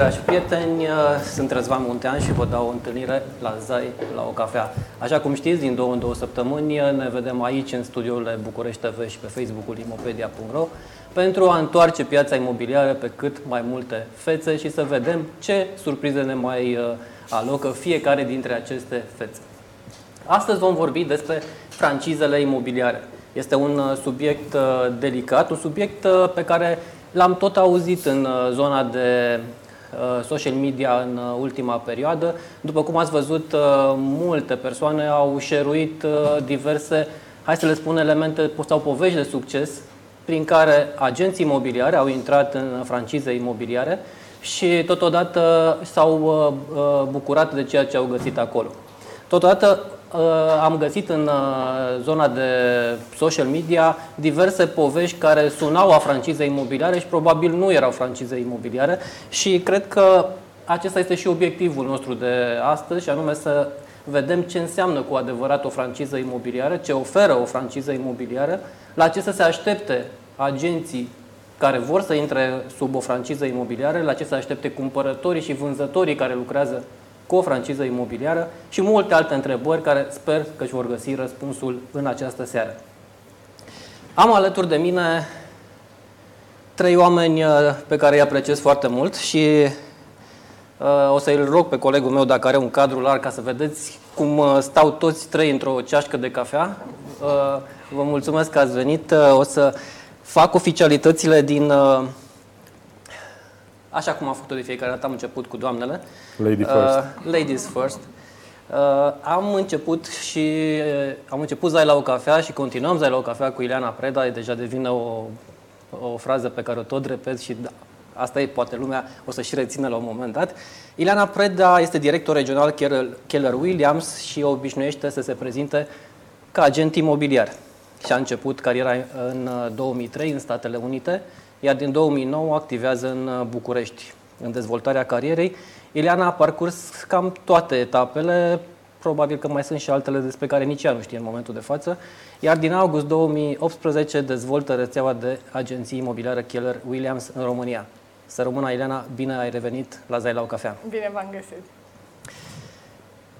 Dragi prieteni, sunt Răzvan Muntean și vă dau o întâlnire la Zai, la o cafea. Așa cum știți, din două în două săptămâni ne vedem aici în studiourile București TV și pe Facebook-ul imopedia.ro pentru a întoarce piața imobiliară pe cât mai multe fețe și să vedem ce surprize ne mai uh, alocă fiecare dintre aceste fețe. Astăzi vom vorbi despre francizele imobiliare. Este un uh, subiect uh, delicat, un subiect pe care l-am tot auzit în zona de social media în ultima perioadă. După cum ați văzut, multe persoane au șeruit diverse, hai să le spun, elemente sau povești de succes prin care agenții imobiliare au intrat în francize imobiliare și totodată s-au uh, uh, bucurat de ceea ce au găsit acolo. Totodată uh, am găsit în zona de social media diverse povești care sunau a francize imobiliare și probabil nu erau francize imobiliare și cred că acesta este și obiectivul nostru de astăzi și anume să vedem ce înseamnă cu adevărat o franciză imobiliară, ce oferă o franciză imobiliară, la ce să se aștepte agenții care vor să intre sub o franciză imobiliară, la ce să aștepte cumpărătorii și vânzătorii care lucrează cu o franciză imobiliară și multe alte întrebări care sper că își vor găsi răspunsul în această seară. Am alături de mine trei oameni uh, pe care îi apreciez foarte mult și uh, o să-i rog pe colegul meu dacă are un cadru larg ca să vedeți cum uh, stau toți trei într-o ceașcă de cafea. Vă mulțumesc că ați venit. O să fac oficialitățile din... Uh, așa cum am făcut-o de fiecare dată, am început cu doamnele. Lady first. Uh, ladies first. Uh, am început și uh, am început Zai la o cafea și continuăm Zai la o cafea cu Ileana Preda, deja devine o, o frază pe care o tot repet și da, asta e, poate lumea o să și rețină la un moment dat. Ileana Preda este director regional Keller Williams și obișnuiește să se prezinte ca agent imobiliar și a început cariera în 2003 uh, în Statele Unite, iar din 2009 activează în uh, București în dezvoltarea carierei. Ileana a parcurs cam toate etapele, probabil că mai sunt și altele despre care nici ea nu știe în momentul de față, iar din august 2018 dezvoltă rețeaua de agenții imobiliare Keller Williams în România. Să rămână, Ileana, bine ai revenit la Zai la o cafea. Bine v-am găsit.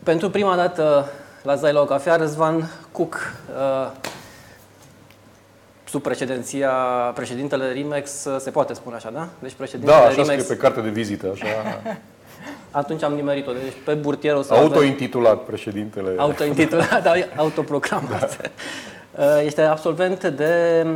Pentru prima dată la Zai la o cafea, Răzvan Cuc, uh, sub președinția, președintele RIMEX, se poate spune așa, da? Deci președintele da, așa RIMEX... scrie pe carte de vizită, așa. Atunci am nimerit-o, deci pe burtier o să Autointitulat avem... președintele. Autointitulat, da, autoproclamat. Da. Este absolvent de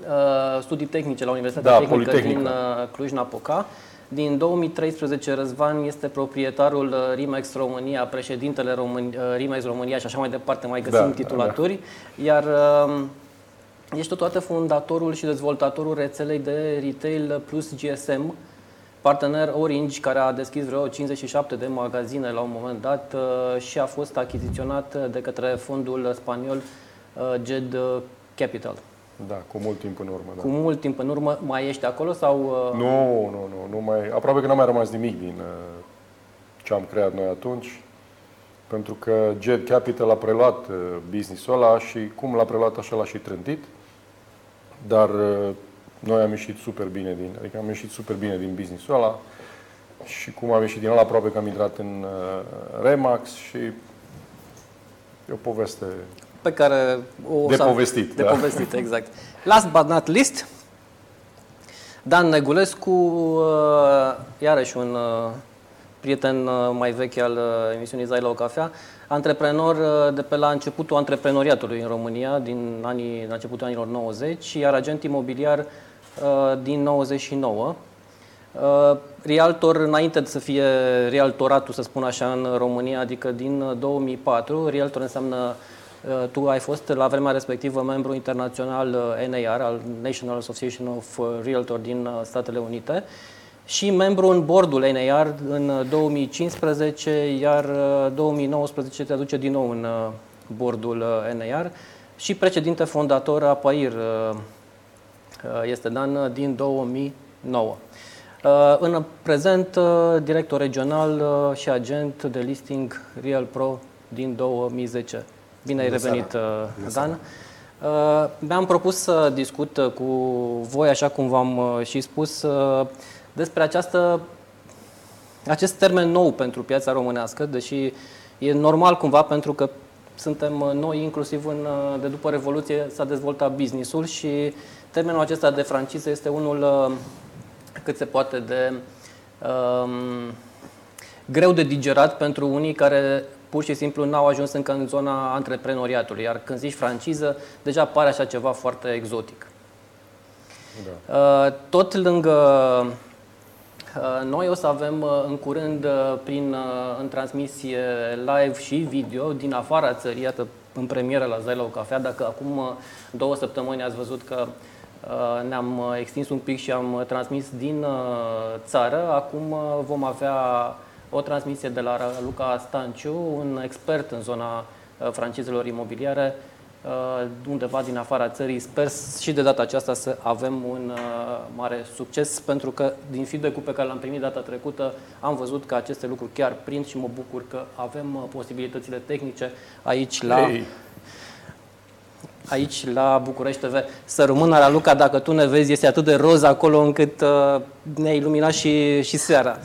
uh, studii tehnice la Universitatea da, Tehnică din uh, Cluj-Napoca. Din 2013, Răzvan este proprietarul uh, RIMEX România, președintele Român, RIMEX România și așa mai departe, mai găsim da, titulaturi. Da. Iar Ești totodată fondatorul și dezvoltatorul rețelei de retail plus GSM, partener Orange, care a deschis vreo 57 de magazine la un moment dat uh, și a fost achiziționat de către fondul spaniol uh, GED Capital. Da, cu mult timp în urmă. Da. Cu mult timp în urmă. Mai ești acolo sau... Uh? Nu, nu, nu. nu mai, aproape că n-a mai rămas nimic din ce am creat noi atunci. Pentru că Jet Capital a preluat business-ul ăla și cum l-a preluat așa l-a și trântit. Dar uh, noi am ieșit super bine din, adică am ieșit super bine din business-ul ăla și cum am ieșit din ăla, aproape că am intrat în uh, Remax și e o poveste pe care o de povestit. De da. povestit, exact. Last but not least, Dan Negulescu, uh, iarăși un prieten mai vechi al emisiunii Zai la o cafea, antreprenor uh, de pe la începutul antreprenoriatului în România, din anii, la începutul anilor 90, iar agent imobiliar uh, din 99. Uh, realtor înainte de să fie realtoratul, să spun așa, în România, adică din 2004. Realtor înseamnă tu ai fost la vremea respectivă membru internațional NAR, al National Association of Realtor din Statele Unite și membru în bordul NAR în 2015, iar 2019 uh, te aduce din nou în uh, bordul uh, NAR și președinte fondator a PAIR este Dan din 2009. În prezent, director regional și agent de listing Real Pro din 2010. Bine ai revenit, Dan. Mi-am propus să discut cu voi, așa cum v-am și spus, despre această acest termen nou pentru piața românească, deși e normal cumva pentru că suntem noi, inclusiv în, de după Revoluție, s-a dezvoltat businessul și termenul acesta de franciză este unul cât se poate de um, greu de digerat pentru unii care pur și simplu n-au ajuns încă în zona antreprenoriatului, iar când zici franciză, deja pare așa ceva foarte exotic. Da. Uh, tot lângă uh, noi o să avem uh, în curând prin în transmisie live și video din afara țării, iată în premieră la Zai la o cafea, dacă acum două săptămâni ați văzut că ne-am extins un pic și am transmis din țară, acum vom avea o transmisie de la Luca Stanciu, un expert în zona uh, francizelor imobiliare, uh, undeva din afara țării. Sper și de data aceasta să avem un uh, mare succes, pentru că din feedback-ul pe care l-am primit data trecută am văzut că aceste lucruri chiar prind și mă bucur că avem posibilitățile tehnice aici la... Hey aici la București TV. Să rămână la Luca, dacă tu ne vezi, este atât de roz acolo încât uh, ne-a iluminat și, și seara.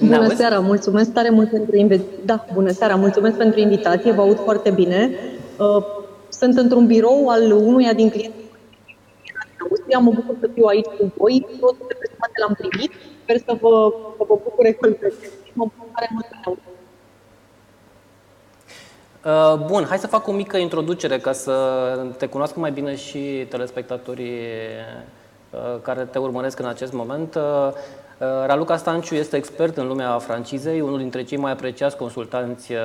Bună seara, mulțumesc tare mult pentru invitație. Da, bună seara, mulțumesc pentru invitație, vă aud foarte bine. Uh, sunt într-un birou al unuia din clienții din Austria, mă bucur să fiu aici cu voi, totul de pe spate l-am primit, sper să vă, să vă bucure cu Mă bucur tare mult să uh, Bun, hai să fac o mică introducere ca să te cunoască mai bine și telespectatorii uh, care te urmăresc în acest moment. Uh, Raluca Stanciu este expert în lumea francizei, unul dintre cei mai apreciați consultanți uh,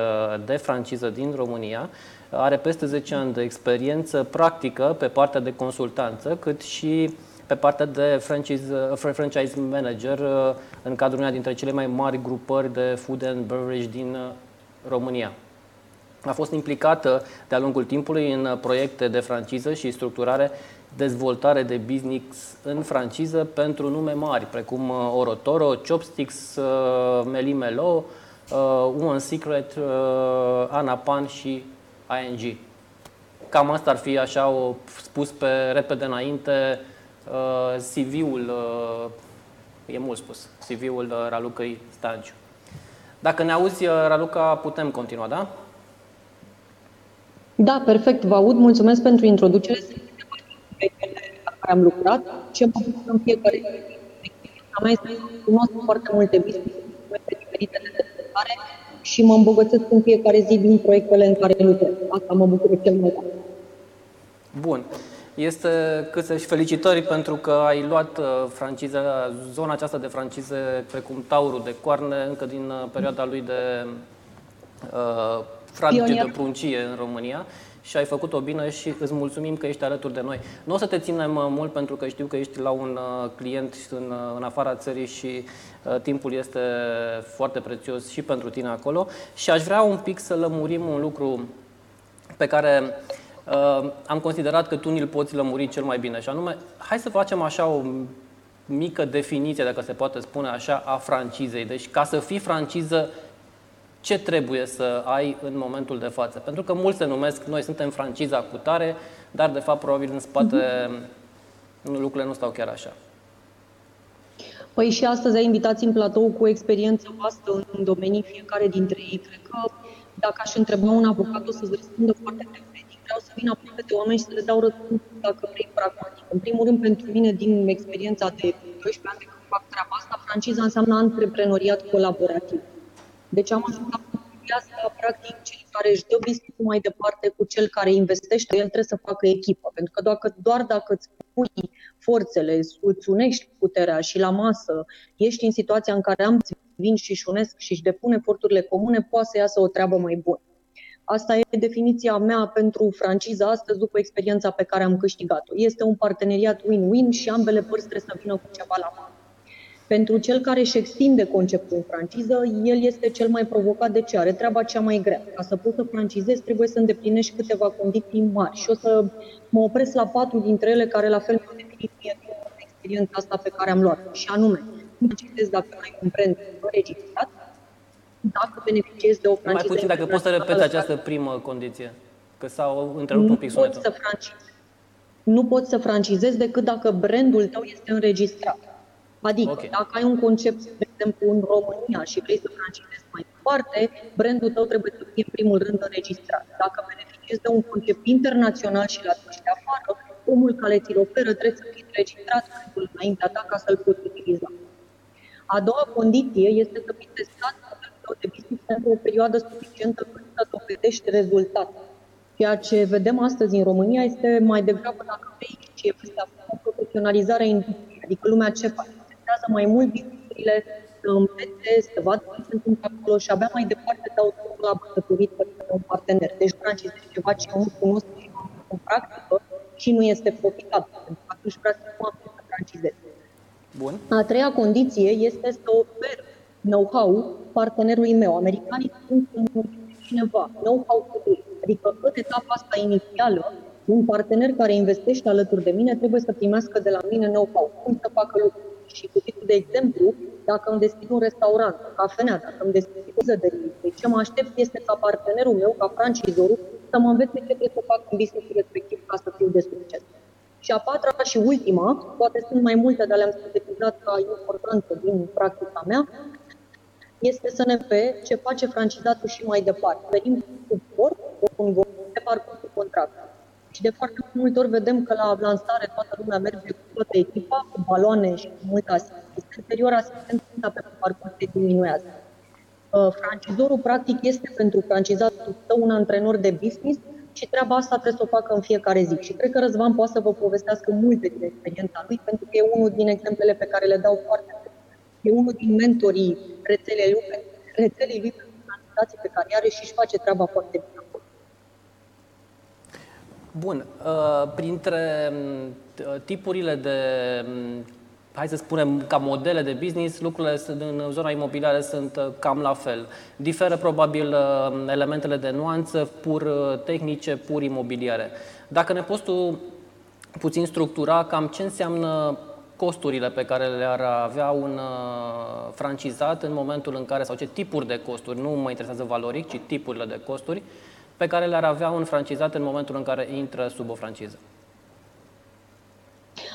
de franciză din România. Are peste 10 ani de experiență practică pe partea de consultanță, cât și pe partea de franchise, uh, franchise manager în cadrul una dintre cele mai mari grupări de food and beverage din România. A fost implicată de-a lungul timpului în proiecte de franciză și structurare dezvoltare de business în franciză pentru nume mari, precum uh, Orotoro, Chopsticks, uh, Melimelo, uh, One Secret, Anapan și ING. Cam asta ar fi așa o spus pe repede înainte CV-ul, e mult spus, CV-ul Ralucăi Stanciu. Dacă ne auzi, Raluca, putem continua, da? Da, perfect, vă aud. Mulțumesc pentru introducere proiectele la care am lucrat ce mă bucur în fiecare a mea este să cunosc foarte multe business diferite de dezvoltare și mă îmbogățesc în fiecare zi din proiectele în care lucrez. Asta mă bucur cel mai tare. Bun. Este cât și felicitări pentru că ai luat uh, franciza, zona aceasta de francize precum Taurul de Coarne încă din uh, perioada lui de uh, frage de pruncie în România și ai făcut-o bine și îți mulțumim că ești alături de noi. Nu o să te ținem uh, mult pentru că știu că ești la un uh, client în, uh, în afara țării și uh, timpul este foarte prețios și pentru tine acolo și aș vrea un pic să lămurim un lucru pe care uh, am considerat că tu ni-l poți lămuri cel mai bine și anume, hai să facem așa o mică definiție, dacă se poate spune așa, a francizei. Deci ca să fii franciză, ce trebuie să ai în momentul de față. Pentru că mulți se numesc, noi suntem franciza cu tare, dar de fapt probabil în spate uh-huh. lucrurile nu stau chiar așa. Păi și astăzi ai invitați în platou cu experiență vastă în domenii fiecare dintre ei. Cred că dacă aș întreba un avocat, o să-ți răspundă foarte teoretic. Vreau să vin aproape de oameni și să le dau răspuns dacă vrei pragmatic. În primul rând, pentru mine, din experiența de 12 ani de când fac treaba asta, franciza înseamnă antreprenoriat colaborativ. Deci am ajuns la concluzia asta, practic, cel care își dă business mai departe cu cel care investește, el trebuie să facă echipă. Pentru că doar, doar dacă îți pui forțele, îți unești puterea și la masă, ești în situația în care am vin și își unesc și își depun eforturile comune, poate să iasă o treabă mai bună. Asta e definiția mea pentru franciza astăzi după experiența pe care am câștigat-o. Este un parteneriat win-win și ambele părți trebuie să vină cu ceva la mână. Pentru cel care își extinde conceptul în franciză, el este cel mai provocat de ce are treaba cea mai grea. Ca să poți să francizezi, trebuie să îndeplinești câteva condiții mari și o să mă opresc la patru dintre ele care la fel mi-au definit mie experiența asta pe care am luat și anume, francizezi dacă nu ai un brand înregistrat, dacă beneficiezi de o franciză. Mai puțin, dacă poți să repeti această primă condiție, că s-au întrerupt un pic sunetul. Să nu poți să francizezi decât dacă brandul tău este înregistrat. Adică, okay. dacă ai un concept exemplu, în România și vrei să francizezi mai departe, brandul tău trebuie să fie în primul rând înregistrat. Dacă beneficiezi de un concept internațional și la duci de afară, omul care ți-l oferă trebuie să fie înregistrat înaintea ta ca să-l poți utiliza. A doua condiție este să fii testat modelul de business pentru o perioadă suficientă cât să dovedești rezultate. Ceea ce vedem astăzi în România este mai degrabă, dacă vrei, și este o profesionalizare a industriei, adică lumea ce face? Testează mai mult businessurile, să învețe, să vadă ce se întâmplă acolo și abia mai departe dau totul la bătăturit pe un partener. Deci francizez ceva ce eu nu cunosc și nu în practică și nu este profitabil, pentru că atunci vrea să nu am să francizez. Bun. A treia condiție este să ofer know-how partenerului meu. Americanii sunt cineva, know-how to do. Adică în etapa asta inițială, un partener care investește alături de mine trebuie să primească de la mine know-how, cum să facă lucruri. Și cu titlul de exemplu, dacă îmi deschid un restaurant, o cafenea, dacă îmi deschid o zădărie, ce mă aștept este ca partenerul meu, ca francizorul, să mă învețe ce trebuie să fac în business respectiv ca să fiu de succes. Și a patra și ultima, poate sunt mai multe, dar le-am sintetizat ca importanță din practica mea, este să ne pe ce face francizatul și mai departe. Venim cu suport, un pe parcursul contractului. Și de foarte multe ori vedem că la lansare toată lumea merge cu toată echipa, cu baloane și cu multă asistență. Interior asistența pe parcurs se diminuează. Uh, francizorul, practic, este pentru francizatul său un antrenor de business și treaba asta trebuie să o facă în fiecare zi. Și cred că Răzvan poate să vă povestească multe din experiența lui, pentru că e unul din exemplele pe care le dau foarte mult. E unul din mentorii rețelei lui, rețelei lui pentru pe care are și își face treaba foarte bine. Bun. Uh, printre uh, tipurile de, um, hai să spunem, ca modele de business, lucrurile în zona imobiliară sunt uh, cam la fel. Diferă probabil elementele de nuanță pur tehnice, pur imobiliare. Dacă ne poți tu puțin structura cam ce înseamnă costurile pe care le-ar avea un francizat în momentul în care, sau ce tipuri de costuri, nu mă interesează valoric, ci tipurile de costuri, pe care le-ar avea un francizat în momentul în care intră sub o franciză?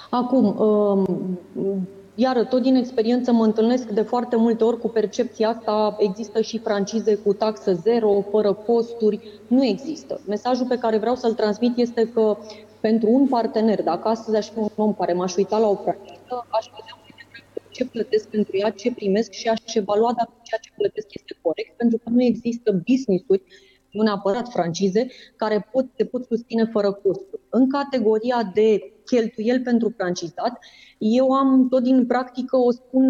Acum, um, iară, tot din experiență mă întâlnesc de foarte multe ori cu percepția asta, există și francize cu taxă zero, fără costuri, nu există. Mesajul pe care vreau să-l transmit este că pentru un partener, dacă astăzi aș fi un om care m-aș uita la o franciză, aș vedea ce plătesc pentru ea, ce primesc și aș evalua dacă ceea ce plătesc este corect, pentru că nu există business-uri nu neapărat francize, care pot, se pot susține fără costuri. În categoria de cheltuieli pentru francizat, eu am tot din practică, o spun,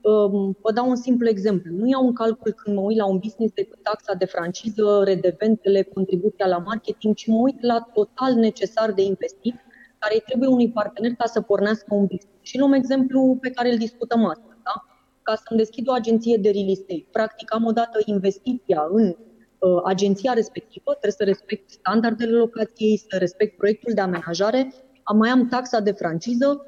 um, vă dau un simplu exemplu. Nu iau un calcul când mă uit la un business decât taxa de franciză, redeventele, contribuția la marketing, ci mă uit la total necesar de investit care îi trebuie unui partener ca să pornească un business. Și luăm exemplu pe care îl discutăm astăzi. Da? Ca să-mi deschid o agenție de real estate, practic am odată investiția în Uh, agenția respectivă, trebuie să respect standardele locației, să respect proiectul de amenajare, mai am taxa de franciză,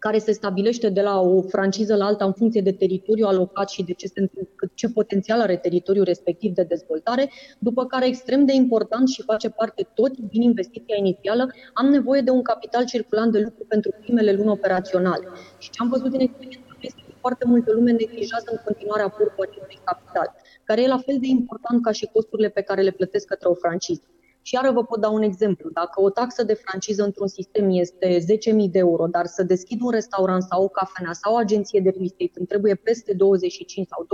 care se stabilește de la o franciză la alta în funcție de teritoriu alocat și de ce, se, ce potențial are teritoriul respectiv de dezvoltare, după care extrem de important și face parte tot din investiția inițială, am nevoie de un capital circulant de lucru pentru primele luni operaționale. Și ce am văzut din experiență este că foarte multă lume neglijează în continuare aportul acestui capital care e la fel de important ca și costurile pe care le plătesc către o franciză. Și iară vă pot da un exemplu. Dacă o taxă de franciză într-un sistem este 10.000 de euro, dar să deschid un restaurant sau o cafenea sau o agenție de real estate îmi trebuie peste 25 sau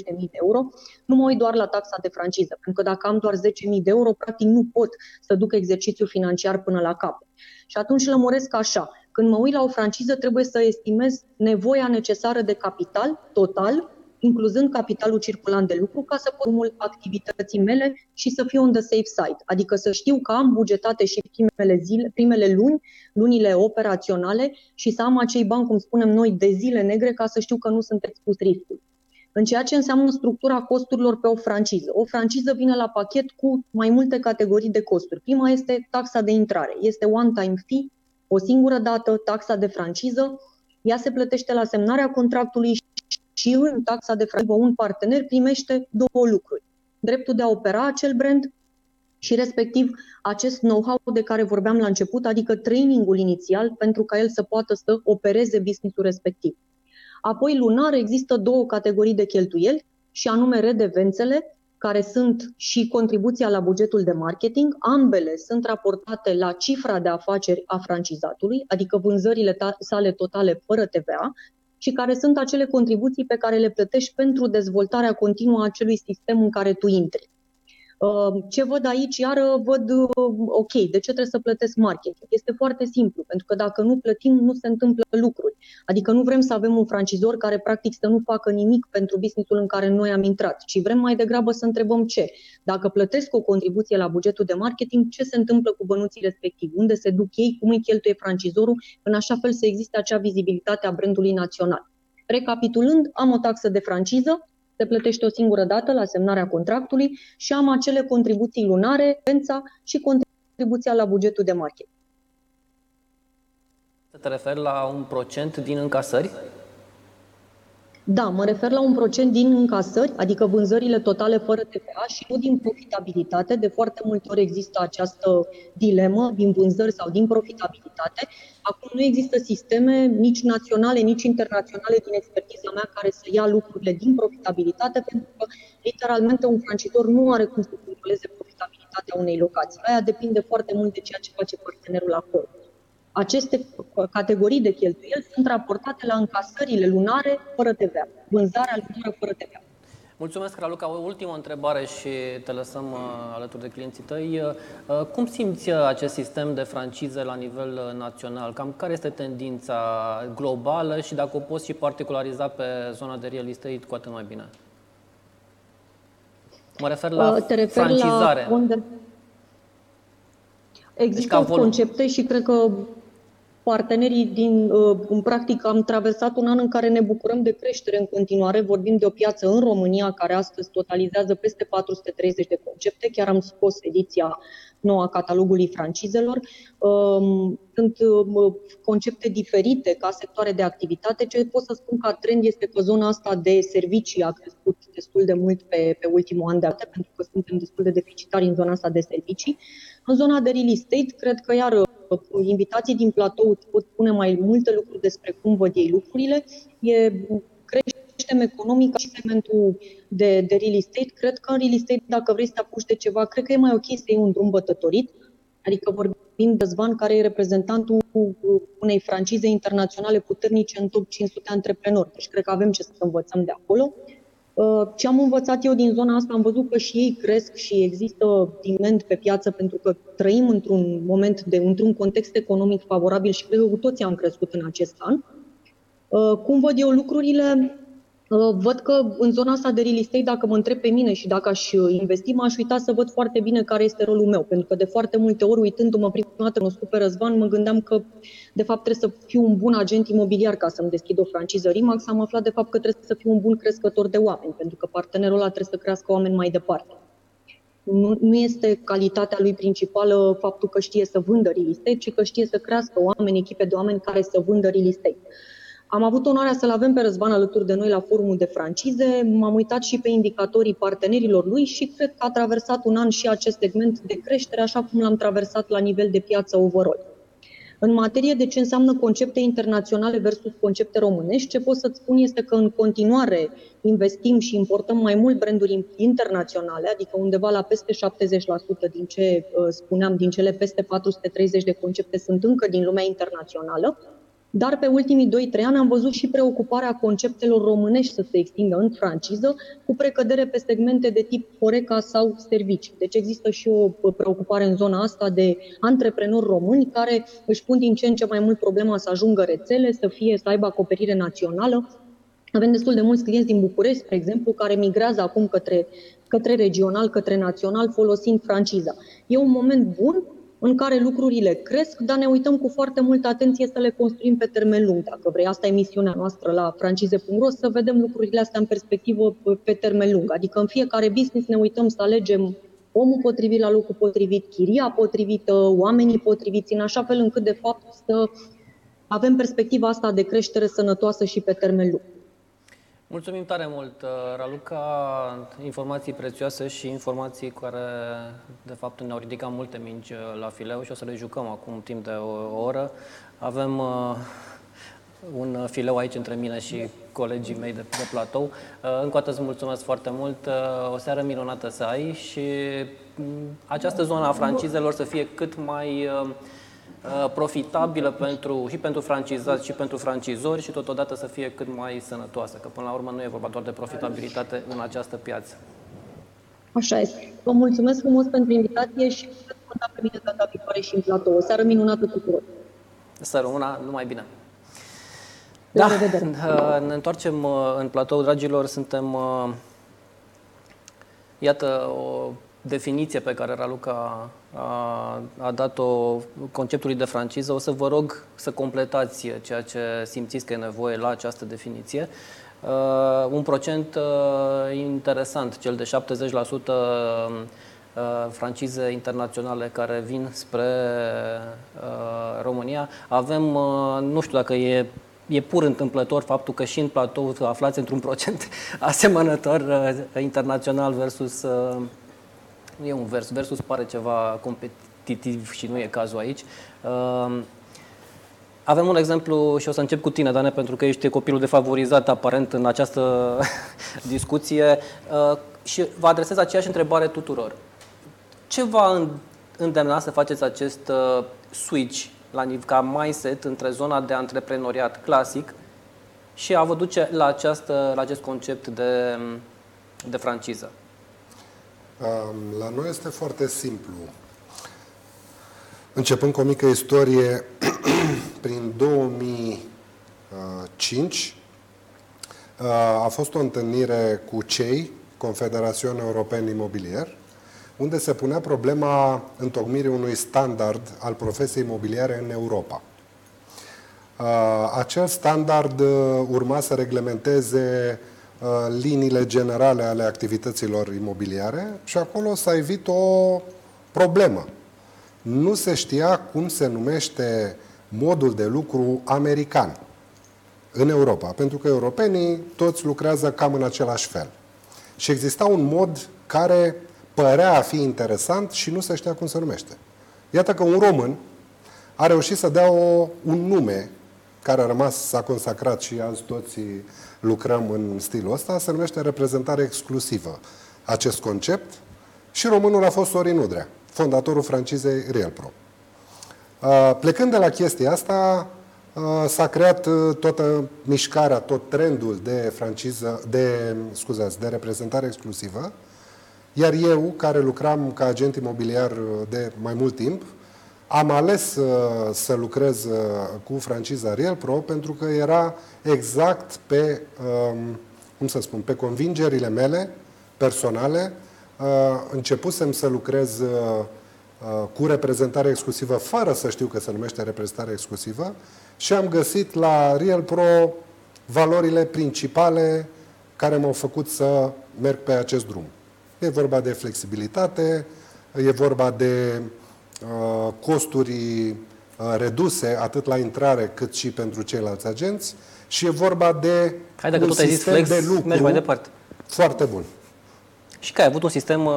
25-30 de mii de euro, nu mă uit doar la taxa de franciză, pentru că dacă am doar 10.000 de euro, practic nu pot să duc exercițiul financiar până la capăt. Și atunci lămuresc așa. Când mă uit la o franciză, trebuie să estimez nevoia necesară de capital total incluzând capitalul circulant de lucru, ca să pot activității mele și să fiu on the safe side. Adică să știu că am bugetate și primele, zile, primele luni, lunile operaționale și să am acei bani, cum spunem noi, de zile negre ca să știu că nu sunt expus riscului. În ceea ce înseamnă structura costurilor pe o franciză. O franciză vine la pachet cu mai multe categorii de costuri. Prima este taxa de intrare. Este one-time fee, o singură dată, taxa de franciză. Ea se plătește la semnarea contractului și în taxa de franciză un partener primește două lucruri. Dreptul de a opera acel brand și respectiv acest know-how de care vorbeam la început, adică trainingul inițial pentru ca el să poată să opereze businessul respectiv. Apoi, lunar, există două categorii de cheltuieli, și anume redevențele, care sunt și contribuția la bugetul de marketing. Ambele sunt raportate la cifra de afaceri a francizatului, adică vânzările sale totale fără TVA, și care sunt acele contribuții pe care le plătești pentru dezvoltarea continuă a acelui sistem în care tu intri. Uh, ce văd aici, iar văd, uh, ok, de ce trebuie să plătesc marketing? Este foarte simplu, pentru că dacă nu plătim, nu se întâmplă lucruri. Adică nu vrem să avem un francizor care practic să nu facă nimic pentru businessul în care noi am intrat, ci vrem mai degrabă să întrebăm ce. Dacă plătesc o contribuție la bugetul de marketing, ce se întâmplă cu bănuții respectivi? Unde se duc ei? Cum îi cheltuie francizorul? În așa fel să existe acea vizibilitate a brandului național. Recapitulând, am o taxă de franciză, se plătește o singură dată la semnarea contractului și am acele contribuții lunare, pensa și contribuția la bugetul de marketing. Te referi la un procent din încasări? Da, mă refer la un procent din încasări, adică vânzările totale fără TVA și nu din profitabilitate. De foarte multe ori există această dilemă din vânzări sau din profitabilitate. Acum nu există sisteme nici naționale, nici internaționale din expertiza mea care să ia lucrurile din profitabilitate, pentru că literalmente un francitor nu are cum să controleze profitabilitatea unei locații. Aia depinde foarte mult de ceea ce face partenerul acolo. Aceste categorii de cheltuieli sunt raportate la încasările lunare fără TVA, vânzarea lunară fără TVA. Mulțumesc, Raluca. O ultimă întrebare și te lăsăm uh, alături de clienții tăi. Uh, cum simți uh, acest sistem de francize la nivel național? Cam care este tendința globală și dacă o poți și particulariza pe zona de real estate, cu atât mai bine? Mă refer la Te refer francizare. La unde... Există deci, concepte și cred că partenerii din, uh, în practică, am traversat un an în care ne bucurăm de creștere în continuare. Vorbim de o piață în România care astăzi totalizează peste 430 de concepte. Chiar am scos ediția nouă a catalogului francizelor. Um, sunt uh, concepte diferite ca sectoare de activitate. Ce pot să spun ca trend este că zona asta de servicii a crescut destul de mult pe, pe ultimul an de arte, pentru că suntem destul de deficitari în zona asta de servicii. În zona de real estate, cred că iar uh, invitații din platou pot spune mai multe lucruri despre cum văd ei lucrurile. E creștem economic și segmentul de, de real estate. Cred că în real estate, dacă vrei să te apuci de ceva, cred că e mai ok să iei un drum bătătorit. Adică vorbim de Zvan, care e reprezentantul unei francize internaționale puternice în top 500 antreprenori. Deci cred că avem ce să învățăm de acolo. Uh, ce am învățat eu din zona asta, am văzut că și ei cresc și există demand pe piață pentru că trăim într-un moment, de, într-un context economic favorabil și cred că cu toții am crescut în acest an. Uh, cum văd eu lucrurile? Uh, văd că în zona asta de real estate, dacă mă întreb pe mine și dacă aș investi, m-aș uita să văd foarte bine care este rolul meu. Pentru că de foarte multe ori, uitându-mă prima dată în pe Răzvan, mă gândeam că de fapt trebuie să fiu un bun agent imobiliar ca să-mi deschid o franciză Rimax. Am aflat de fapt că trebuie să fiu un bun crescător de oameni, pentru că partenerul ăla trebuie să crească oameni mai departe. Nu, nu este calitatea lui principală faptul că știe să vândă real estate, ci că știe să crească oameni, echipe de oameni care să vândă real estate. Am avut onoarea să-l avem pe Răzvan alături de noi la forumul de francize, m-am uitat și pe indicatorii partenerilor lui și cred că a traversat un an și acest segment de creștere, așa cum l-am traversat la nivel de piață overall. În materie de ce înseamnă concepte internaționale versus concepte românești, ce pot să-ți spun este că în continuare investim și importăm mai mult branduri internaționale, adică undeva la peste 70% din ce uh, spuneam, din cele peste 430 de concepte sunt încă din lumea internațională. Dar pe ultimii 2-3 ani am văzut și preocuparea conceptelor românești să se extindă în franciză, cu precădere pe segmente de tip Horeca sau servicii. Deci există și o preocupare în zona asta de antreprenori români care își pun din ce în ce mai mult problema să ajungă rețele, să fie, să aibă acoperire națională. Avem destul de mulți clienți din București, spre exemplu, care migrează acum către, către regional, către național, folosind franciza. E un moment bun în care lucrurile cresc, dar ne uităm cu foarte multă atenție să le construim pe termen lung. Dacă vrei, asta e misiunea noastră la francize.ro, să vedem lucrurile astea în perspectivă pe termen lung. Adică în fiecare business ne uităm să alegem omul potrivit la locul potrivit, chiria potrivită, oamenii potriviți, în așa fel încât, de fapt, să avem perspectiva asta de creștere sănătoasă și pe termen lung. Mulțumim tare mult, uh, Raluca, informații prețioase și informații care, de fapt, ne-au ridicat multe mingi uh, la fileu și o să le jucăm acum timp de o oră. Avem uh, un fileu aici între mine și colegii mei de, de platou. Uh, încă o dată îți mulțumesc foarte mult, uh, o seară minunată să ai și mm, această zonă a francizelor să fie cât mai uh, profitabilă pentru, și pentru francizați și pentru francizori și totodată să fie cât mai sănătoasă, că până la urmă nu e vorba doar de profitabilitate în această piață. Așa este. Vă mulțumesc frumos pentru invitație și puteți conta pe mine data viitoare și în platou. O seară minunată tuturor! Să rămână numai bine! La da, revedere! ne întoarcem uh, în platou, dragilor. Suntem, uh, iată, o definiție pe care Raluca a, a dat-o conceptului de franciză. O să vă rog să completați ceea ce simțiți că e nevoie la această definiție. Uh, un procent uh, interesant, cel de 70% uh, francize internaționale care vin spre uh, România. Avem, uh, nu știu dacă e e pur întâmplător faptul că și în platou aflați într-un procent asemănător uh, internațional versus uh, nu e un vers, versus pare ceva competitiv și nu e cazul aici. Uh, avem un exemplu și o să încep cu tine, Dane, pentru că ești copilul defavorizat aparent în această discuție uh, și vă adresez aceeași întrebare tuturor. Ce va îndemna să faceți acest uh, switch la nivel ca mindset între zona de antreprenoriat clasic și a vă duce la, această, la acest concept de, de franciză? La noi este foarte simplu. Începând cu o mică istorie, prin 2005 a fost o întâlnire cu CEI, Confederația Europeană Imobilier, unde se punea problema întocmirii unui standard al profesiei imobiliare în Europa. Acel standard urma să reglementeze liniile generale ale activităților imobiliare și acolo s-a evit o problemă. Nu se știa cum se numește modul de lucru american în Europa, pentru că europenii toți lucrează cam în același fel. Și exista un mod care părea a fi interesant și nu se știa cum se numește. Iată că un român a reușit să dea o, un nume care a rămas, s-a consacrat și azi toți lucrăm în stilul ăsta, se numește reprezentare exclusivă. Acest concept și românul a fost Sorin Udrea, fondatorul francizei RealPro. Uh, plecând de la chestia asta, uh, s-a creat uh, toată mișcarea, tot trendul de franciză, de, scuzați, de reprezentare exclusivă, iar eu, care lucram ca agent imobiliar de mai mult timp, am ales să lucrez cu franciza Real Pro pentru că era exact pe, um, cum să spun, pe convingerile mele personale. Începusem să lucrez Uh, cu reprezentare exclusivă, fără să știu că se numește reprezentare exclusivă, și am găsit la Real Pro valorile principale care m-au făcut să merg pe acest drum. E vorba de flexibilitate, e vorba de uh, costuri uh, reduse atât la intrare cât și pentru ceilalți agenți și e vorba de Hai, dacă un tot ai zis flex, de lucru mergi mai departe. foarte bun și că ai avut un sistem, uh,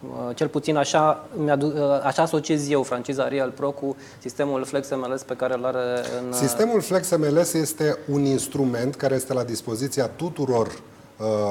uh, cel puțin așa, uh, așa asociez eu franciza Real Pro cu sistemul Flex MLS pe care îl are în... Sistemul Flex MLS este un instrument care este la dispoziția tuturor uh,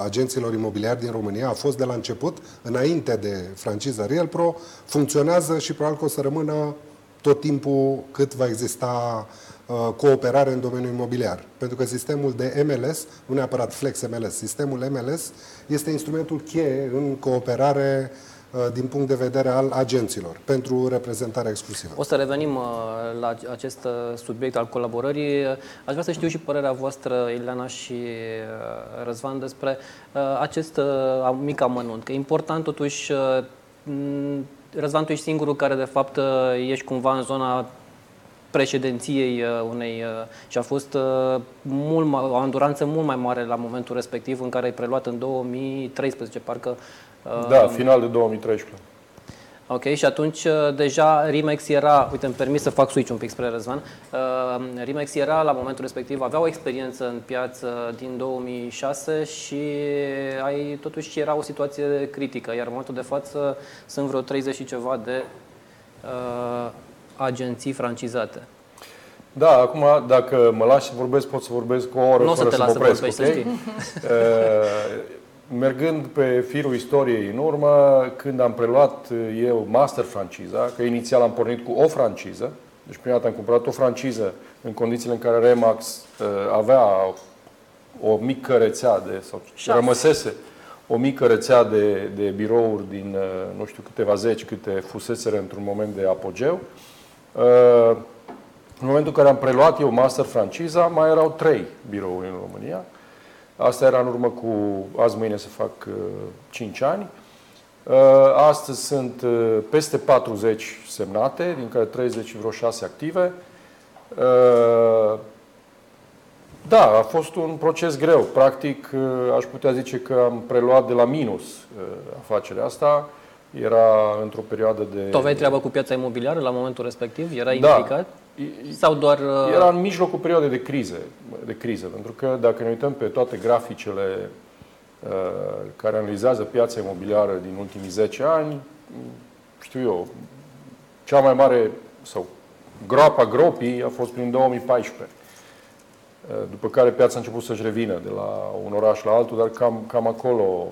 agenților imobiliari din România. A fost de la început, înainte de franciza Real Pro, funcționează și probabil că o să rămână tot timpul cât va exista Uh, cooperare în domeniul imobiliar. Pentru că sistemul de MLS, nu neapărat Flex MLS, sistemul MLS este instrumentul cheie în cooperare uh, din punct de vedere al agenților pentru reprezentarea exclusivă. O să revenim uh, la acest subiect al colaborării. Aș vrea să știu și părerea voastră, Ileana și Răzvan, despre acest mic amănunt. Că e important totuși Răzvan, tu ești singurul care de fapt ești cumva în zona președinției uh, unei uh, și a fost uh, mult, o anduranță mult mai mare la momentul respectiv în care ai preluat în 2013, parcă. Da, final de 2013. Ok, și atunci deja Rimex era, uite, îmi permis să fac switch un pic spre Răzvan, uh, Rimex era la momentul respectiv, avea o experiență în piață din 2006 și ai, totuși era o situație critică, iar în momentul de față sunt vreo 30 și ceva de uh, agenții francizate. Da, acum, dacă mă lași să vorbesc, pot să vorbesc o oră Nu o fără să te să, las mă să opresc, vorbești, să ok? știi. Uh, mergând pe firul istoriei în urmă, când am preluat uh, eu master franciza, că inițial am pornit cu o franciză, deci prima dată am cumpărat o franciză în condițiile în care Remax uh, avea o mică rețea de, sau Șase. rămăsese o mică rețea de, de birouri din, uh, nu știu, câteva zeci câte fuseseră într-un moment de apogeu. Uh, În momentul în care am preluat eu master franciza, mai erau trei birouri în România. Asta era în urmă cu, azi mâine să fac uh, 5 ani. Uh, Astăzi sunt uh, peste 40 semnate, din care 30 și vreo 6 active. Uh, Da, a fost un proces greu. Practic, uh, aș putea zice că am preluat de la minus uh, afacerea asta. Era într-o perioadă de... Tu aveai treabă cu piața imobiliară la momentul respectiv? Erai Da. implicat? I- Sau doar... uh, Era în mijlocul perioadei de crize, de criză, pentru că dacă ne uităm pe toate graficele uh, care analizează piața imobiliară din ultimii 10 ani, știu eu, cea mai mare sau groapa gropii a fost prin 2014. Uh, După care piața a început să-și revină de la un oraș la altul, dar cam, cam acolo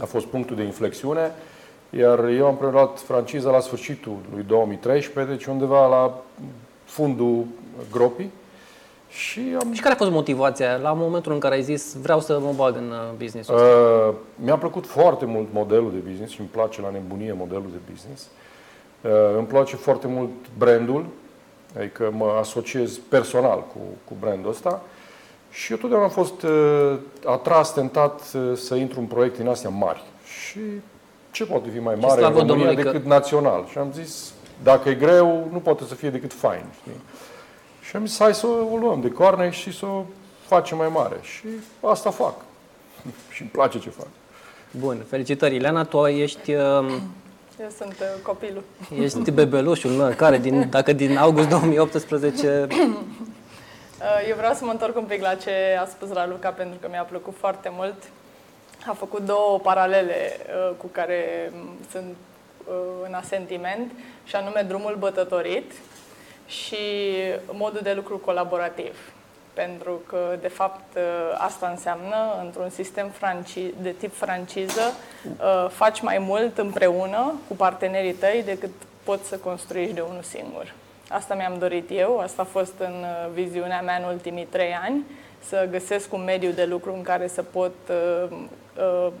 a fost punctul de inflexiune. Iar eu am preluat franciza la sfârșitul lui 2013, deci undeva la fundul gropii. Și am Și care a fost motivația la momentul în care ai zis vreau să mă bag în uh, business Uh, mi-a plăcut foarte mult modelul de business și îmi place la nebunie modelul de business. Uh, îmi place foarte mult brandul, adică mă asociez personal cu, cu brandul ăsta. Și eu totdeauna am fost uh, atras, tentat uh, să intru în proiecte din astea mari. Și ce poate fi mai mare în slavă România Domnului că- decât național? Și am zis, dacă e greu, nu poate să fie decât fain. Știi? Și am zis, hai să o luăm de coarne și să o facem mai mare. Și asta fac. și îmi place ce fac. Bun, felicitări. Ileana, tu ești, uh, Eu sunt uh, copilul. ești bebelușul meu, care din, dacă din august 2018... Uh, Eu vreau să mă întorc un pic la ce a spus Raluca, pentru că mi-a plăcut foarte mult. A făcut două paralele uh, cu care m, sunt uh, în asentiment, și anume drumul bătătorit și modul de lucru colaborativ. Pentru că, de fapt, uh, asta înseamnă, într-un sistem franci- de tip franciză, uh, faci mai mult împreună cu partenerii tăi decât poți să construiești de unul singur. Asta mi-am dorit eu, asta a fost în uh, viziunea mea în ultimii trei ani, să găsesc un mediu de lucru în care să pot uh, uh,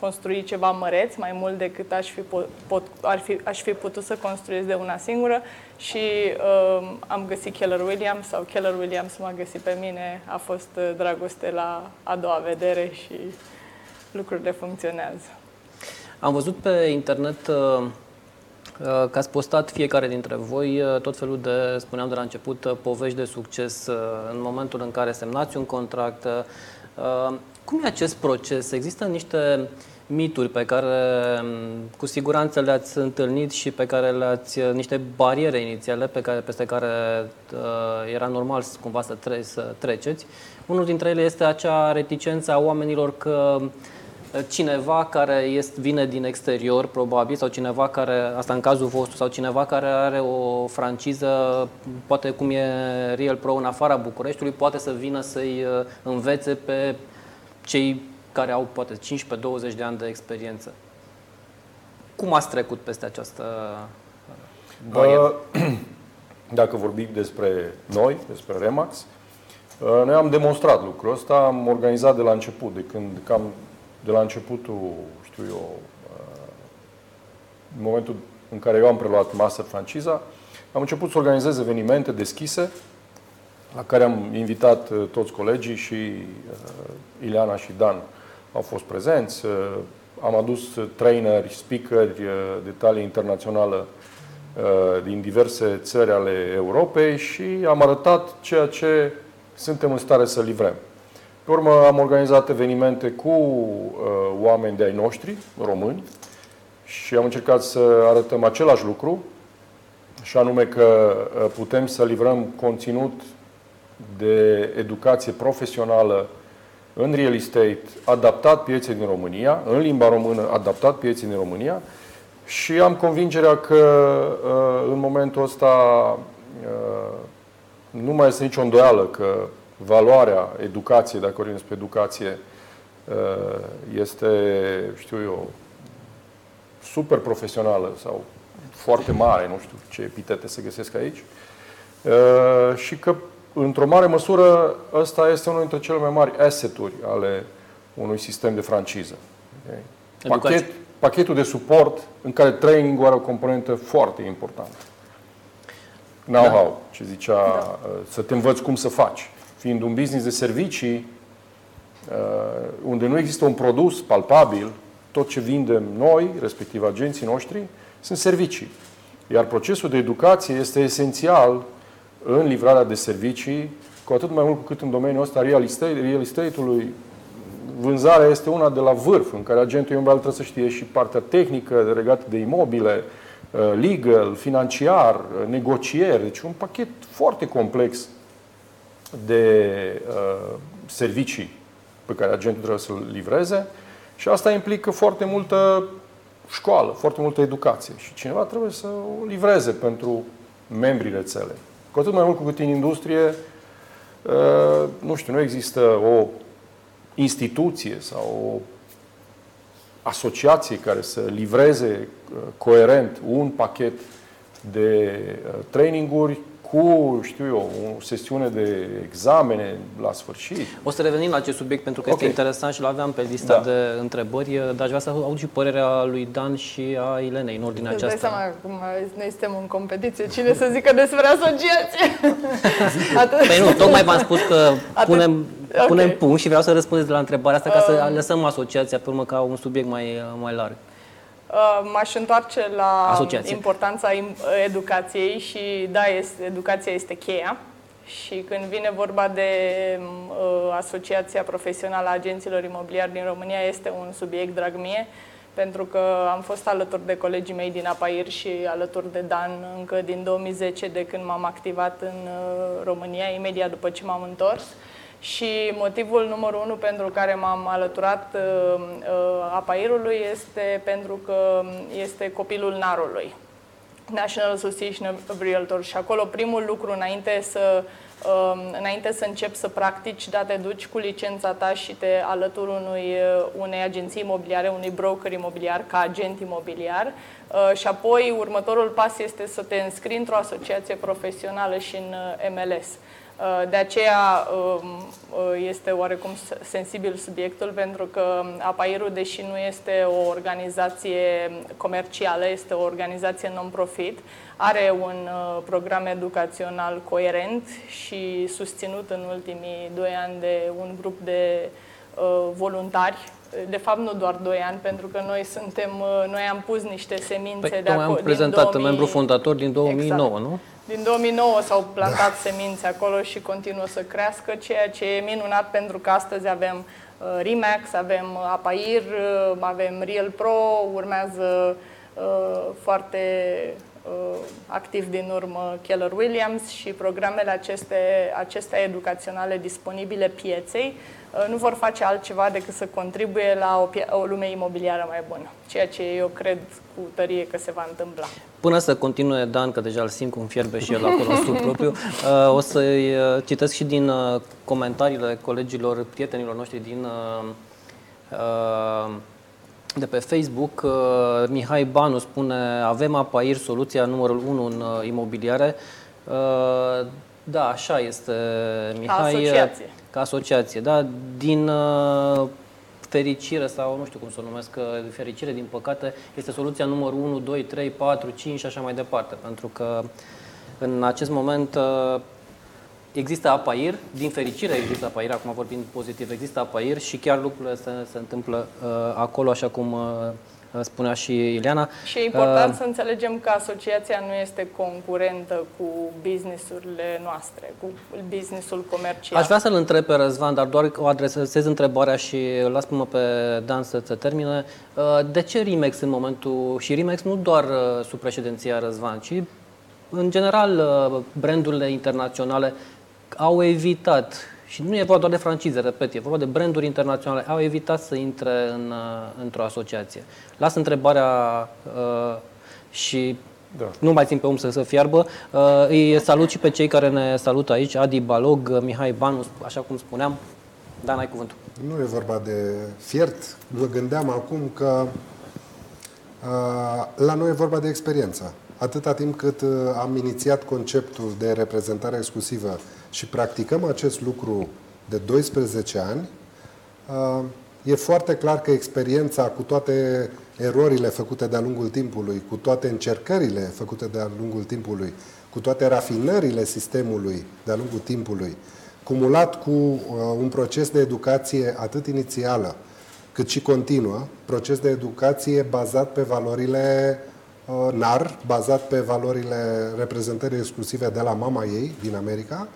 construi ceva măreț, mai mult decât aș fi, pot, pot, ar fi, aș fi putut să construiesc de una singură și uh, am găsit Keller Williams sau Keller Williams m-a găsit pe mine, a fost uh, dragoste la a doua vedere și lucrurile funcționează. Am văzut pe internet uh, uh, că ați postat fiecare dintre voi uh, tot felul de, spuneam de la început, uh, povești de succes uh, în momentul în care semnați un contract. Uh, Cum e acest proces? Există niște mituri pe care um, cu siguranță le-ați întâlnit și pe care le-ați, uh, niște bariere inițiale pe care, peste care uh, era normal să- cumva să, tre- să treceți. Unul dintre ele este acea reticență a oamenilor că cineva care este, vine din exterior, probabil, sau cineva care, asta în cazul vostru, sau cineva care are o franciză, poate cum e Real Pro în afara Bucureștiului, poate să vină să-i uh, învețe pe cei care au poate 15-20 de ani de experiență. Cum ați trecut peste această barieră? Uh, Dacă vorbim despre noi, despre Remax, uh, noi am demonstrat lucrul ăsta, am organizat de la început, de când cam de la începutul, știu eu, uh, în momentul în care eu am preluat master franciza, am început să organizez evenimente deschise la care am invitat uh, toți colegii și uh, Ileana și Dan au fost prezenți. Uh, am adus uh, traineri, speakeri uh, de talie internațională uh, din diverse țări ale Europei și am arătat ceea ce suntem în stare să livrăm. Pe urmă am organizat evenimente cu uh, oameni de ai noștri, români, și am încercat să arătăm același lucru, și anume că uh, putem să livrăm conținut de educație profesională în real estate, adaptat pieței din România, în limba română, adaptat pieței din România. Și am convingerea că uh, în momentul ăsta uh, nu mai este nicio îndoială că valoarea educației, dacă vorbim despre educație, uh, este, știu eu, super profesională sau foarte mare, nu știu ce epitete se găsesc aici, uh, și că, într-o mare măsură, ăsta este unul dintre cele mai mari asseturi ale unui sistem de franciză. Okay? Pachet, pachetul de suport în care training are o componentă foarte importantă. Know-how, da. ce zicea, da. Uh, să te învăț cum să faci. Fiind un business de servicii, uh, unde nu există un produs palpabil, tot ce vindem noi, respectiv agenții noștri, sunt servicii. Iar procesul de educație este esențial în livrarea de servicii, cu atât mai mult cu cât în domeniul ăsta real estate, real estate-ului, vânzarea este una de la vârf, în care agentul imobiliar trebuie să știe și partea tehnică legată de imobile, uh, legal, financiar, uh, negocieri. Deci un pachet foarte complex de uh, servicii pe care agentul trebuie să-l livreze și asta implică foarte multă școală, foarte multă educație și cineva trebuie să o livreze pentru membrii rețelei. Cu atât mai mult cu cât în industrie, nu știu, nu există o instituție sau o asociație care să livreze uh, coerent un pachet de uh, traininguri cu, știu eu, o sesiune de examene la sfârșit. O să revenim la acest subiect pentru că okay. este interesant și l aveam pe lista da. de întrebări, dar aș vrea să aud și părerea lui Dan și a Ilenei în ordinea aceasta. Îți dai seama cum noi suntem în competiție, cine să zică despre asociație? păi nu, tocmai v-am spus că punem, okay. punem punct și vreau să răspundeți la întrebarea asta ca să um. lăsăm asociația pe urmă ca un subiect mai, mai larg. Uh, m-aș întoarce la Asociație. importanța educației și da, este, educația este cheia. Și când vine vorba de uh, Asociația Profesională a Agenților Imobiliari din România, este un subiect drag mie, pentru că am fost alături de colegii mei din Apair și alături de Dan încă din 2010, de când m-am activat în uh, România, imediat după ce m-am întors. Uh, și motivul numărul unu pentru care m-am alăturat uh, uh, apairului este pentru că este copilul narului. National Association of Realtors și acolo primul lucru înainte să uh, înainte să începi să practici, da, te duci cu licența ta și te alături unui, uh, unei agenții imobiliare, unui broker imobiliar ca agent imobiliar uh, și apoi următorul pas este să te înscrii într-o asociație profesională și în uh, MLS. Uh, de aceea um, uh, este oarecum sensibil subiectul, pentru că APAIR-ul, deși nu este o organizație comercială, este o organizație non-profit, are un uh, program educațional coerent și susținut în ultimii doi ani de un grup de voluntari de fapt nu doar 2 ani, pentru că noi suntem, noi am pus niște semințe păi, de acolo. am prezentat 2000... membru fondator din 2009, exact. nu? Din 2009 s-au plantat semințe acolo și continuă să crească, ceea ce e minunat pentru că astăzi avem uh, Remax, avem Apair, uh, avem Real Pro, urmează uh, foarte uh, activ din urmă Keller Williams și programele aceste, acestea educaționale disponibile pieței uh, nu vor face altceva decât să contribuie la o, o lume imobiliară mai bună, ceea ce eu cred cu tărie că se va întâmpla. Până să continue Dan, că deja îl simt cum fierbe și el acolo în sub propriu, uh, o să-i uh, citesc și din uh, comentariile colegilor, prietenilor noștri din de pe Facebook, Mihai Banu spune avem Apair soluția numărul 1 în imobiliare. Da, așa este, Mihai. Ca asociație. Ca asociație, da. Din fericire sau nu știu cum să o numesc, fericire, din păcate, este soluția numărul 1, 2, 3, 4, 5 și așa mai departe. Pentru că în acest moment uh, există APAIR, din fericire există APAIR, acum vorbind pozitiv, există APAIR și chiar lucrurile se, se întâmplă uh, acolo așa cum uh, Uh, spunea și Ileana. Și e important uh, să înțelegem că asociația nu este concurentă cu businessurile noastre, cu businessul comercial. Aș vrea să-l întreb pe Răzvan, dar doar o adresez întrebarea și las până pe Dan să se termine. Uh, de ce Rimex în momentul, și Rimex nu doar uh, sub președinția Răzvan, ci în general brandurile internaționale au evitat și nu e vorba doar de francize, repet, e vorba de branduri internaționale. Au evitat să intre în, uh, într-o asociație. Las întrebarea uh, și Da. Nu mai țin pe om să se fiarbă. Uh, îi salut și pe cei care ne salută aici, Adi Balog, Mihai Banu, așa cum spuneam. Dan, ai cuvântul. Nu e vorba de fiert. Mă gândeam acum că uh, la noi e vorba de experiență. Atâta timp cât uh, am inițiat conceptul de reprezentare exclusivă și practicăm acest lucru de 12 ani, uh, e foarte clar că experiența cu toate erorile făcute de-a lungul timpului, cu toate încercările făcute de-a lungul timpului, cu toate rafinările sistemului de-a lungul timpului, cumulat cu uh, un proces de educație atât inițială cât și continuă, proces de educație bazat pe valorile uh, NAR, bazat pe valorile reprezentării exclusive de la mama ei din America,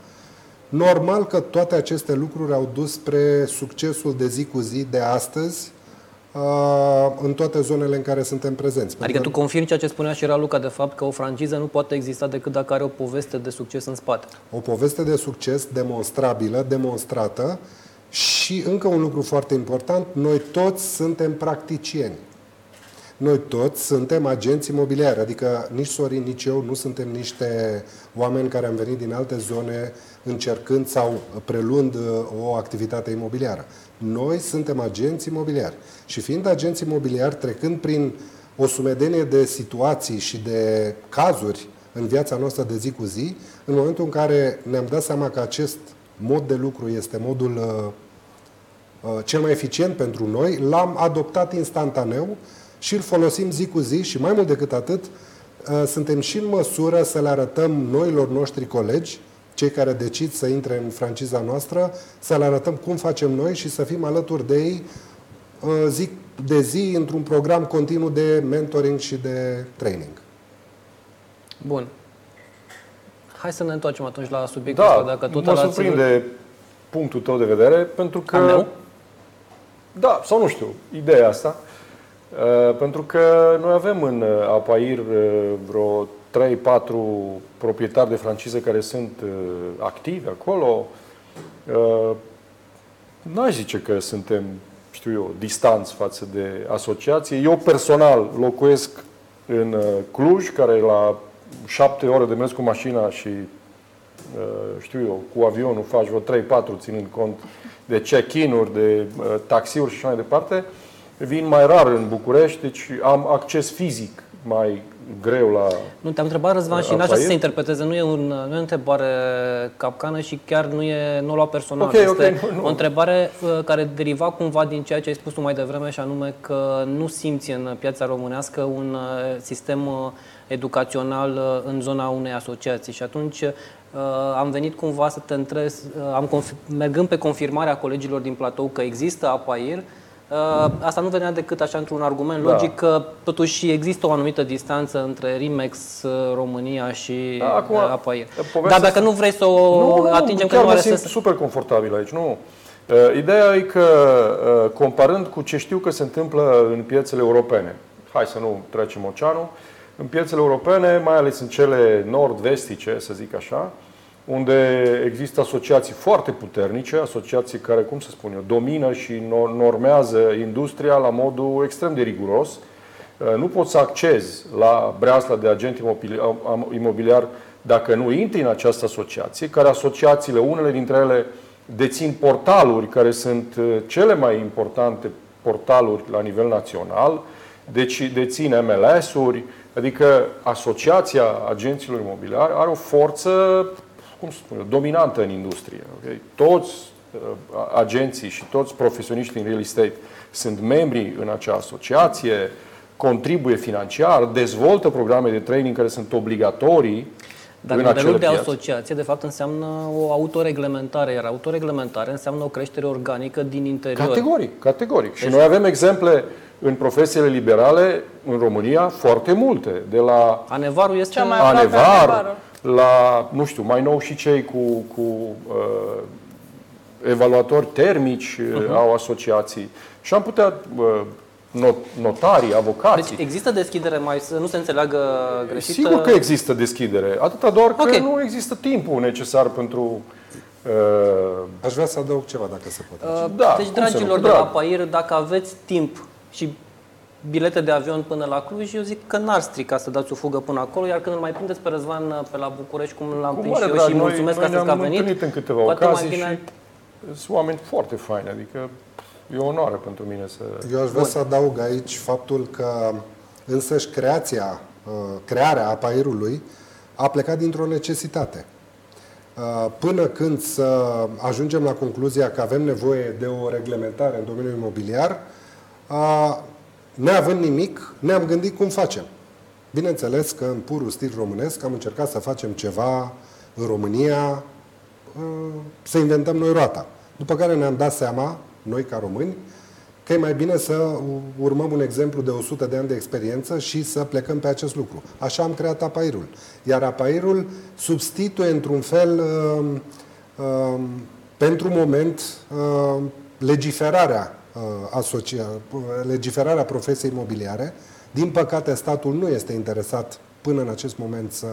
normal că toate aceste lucruri au dus spre succesul de zi cu zi de astăzi, uh, în toate zonele în care suntem prezenți. Adică tu confirmi ceea ce spunea și Raluca, de fapt, că o franciză nu poate exista decât dacă are o poveste de succes în spate. O poveste de succes demonstrabilă, demonstrată și încă un lucru foarte important, noi toți suntem practicieni. Noi toți suntem agenți imobiliari, adică nici Sorin, nici eu nu suntem niște oameni care am venit din alte zone încercând sau preluând uh, o activitate imobiliară. Noi suntem agenți imobiliari. Și fiind agenți imobiliari, trecând prin o sumedenie de situații și de cazuri în viața noastră de zi cu zi, în momentul în care ne-am dat seama că acest mod de lucru este modul uh, uh, cel mai eficient pentru noi, l-am adoptat instantaneu și îl folosim zi cu zi și mai mult decât atât, uh, suntem și în măsură să le arătăm noilor noștri colegi, cei care decid să intre în franciza noastră, să le arătăm cum facem noi și să fim alături de ei uh, zi de zi într-un program continuu de mentoring și de training. Bun. Hai să ne întoarcem atunci la subiectul ăsta, Da, dacă tot mă l-ați- surprinde punctul tău de vedere, pentru că... A meu? Da, sau nu știu, ideea asta. Uh, pentru că noi avem în uh, Apair uh, vreo 3-4 proprietari de franciză care sunt uh, activi acolo. Uh, N-aș zice că suntem, știu eu, distanți față de asociație. Eu personal locuiesc în uh, Cluj, care e la șapte ore de mers cu mașina și uh, știu eu, cu avionul faci vreo 3-4 ținând cont de check-in-uri, de uh, taxiuri și așa mai departe. Vin mai rar în București, deci am acces fizic mai greu la... Nu, te-am întrebat, Răzvan, și Apa n-așa să e? se interpreteze. Nu e, un, nu e o întrebare capcană și chiar nu e nu o lua personal. Ok, ok, este nu, nu. o întrebare uh, care deriva cumva din ceea ce ai spus tu mai devreme și anume că nu simți în piața românească un uh, sistem uh, educațional uh, în zona unei asociații. Și atunci uh, am venit cumva să te întreb, uh, am confi- mergând pe confirmarea colegilor din platou că există APAIR, Uh, Asta nu venea decât așa într-un argument Da. logic că totuși există o anumită distanță între Rimex, uh, România și Da, acum, uh, Apair. povestea Dar dacă asta- nu vrei să o atingem, că chiar nu mă are simt sens. super confortabil aici, nu. Uh, Ideea e că, uh, comparând cu ce știu că se întâmplă în piețele europene, hai să nu trecem oceanul, în piețele europene, mai ales în cele nord-vestice, să zic așa, unde există asociații foarte puternice, asociații care, cum să spun eu, domină și no- normează industria la modul extrem de riguros. Uh, Nu poți să accezi la breasla de agent imobili- am- imobiliar dacă nu intri în această asociație, care asociațiile, unele dintre ele dețin portaluri care sunt uh, cele mai importante portaluri la nivel național, deci dețin MLS-uri, adică Asociația Agenților Imobiliari are o forță, cum să spun eu, dominantă în industrie. ok? Toți uh, agenții și toți profesioniștii în real estate sunt membri în acea asociație, contribuie financiar, dezvoltă programe de training care sunt obligatorii Dar în modelul acele de piațe. asociație, de fapt, înseamnă o autoreglementare, iar autoreglementare înseamnă o creștere organică din interior. Categoric, categoric. Și Deci- noi avem exemple în profesiile liberale în România foarte multe, de la Anevarul este... Cea mai- aproape Anevar, Anevarul. La, nu știu, mai nou și cei cu, cu uh, evaluatori termici uh au asociații. Și am putea uh, not, notarii, avocații. Deci există deschidere mai, să nu se înțeleagă greșit. Sigur că există deschidere, atâta doar că Ok. nu există timpul necesar pentru uh, Aș vrea să adaug ceva, dacă se poate. Uh, Da, deci, cum să nu, dragilor cu de la drag. Pair, dacă aveți timp și bilete de avion până la Cluj, eu zic că n-ar strica să dați o fugă până acolo, iar când îl mai prindeți pe Răzvan uh, pe la București, cum l-am Cu prins mare și eu drag, și noi, mulțumesc noi astăzi că a ne-am venit. întâlnit în câteva Poate mai ocazii bine- și sunt oameni foarte faini, adică e o onoare pentru mine să... Eu aș vrea să adaug aici faptul că însăși creația, uh, crearea apairului a plecat dintr-o necesitate. Uh, Până când să ajungem la concluzia că avem nevoie de o reglementare în domeniul imobiliar, uh, neavând nimic, ne-am gândit cum facem. Bineînțeles că în purul stil românesc am încercat să facem ceva în România, uh, să inventăm noi roata. După care ne-am dat seama, noi ca români, că e mai bine să urmăm un exemplu de 100 de ani de experiență și să plecăm pe acest lucru. Așa am creat apairul. Iar apairul substituie într-un fel, uh, uh, pentru moment, uh, legiferarea, uh, asocia, uh, legiferarea profesiei imobiliare. Din păcate, statul nu este interesat până în acest moment să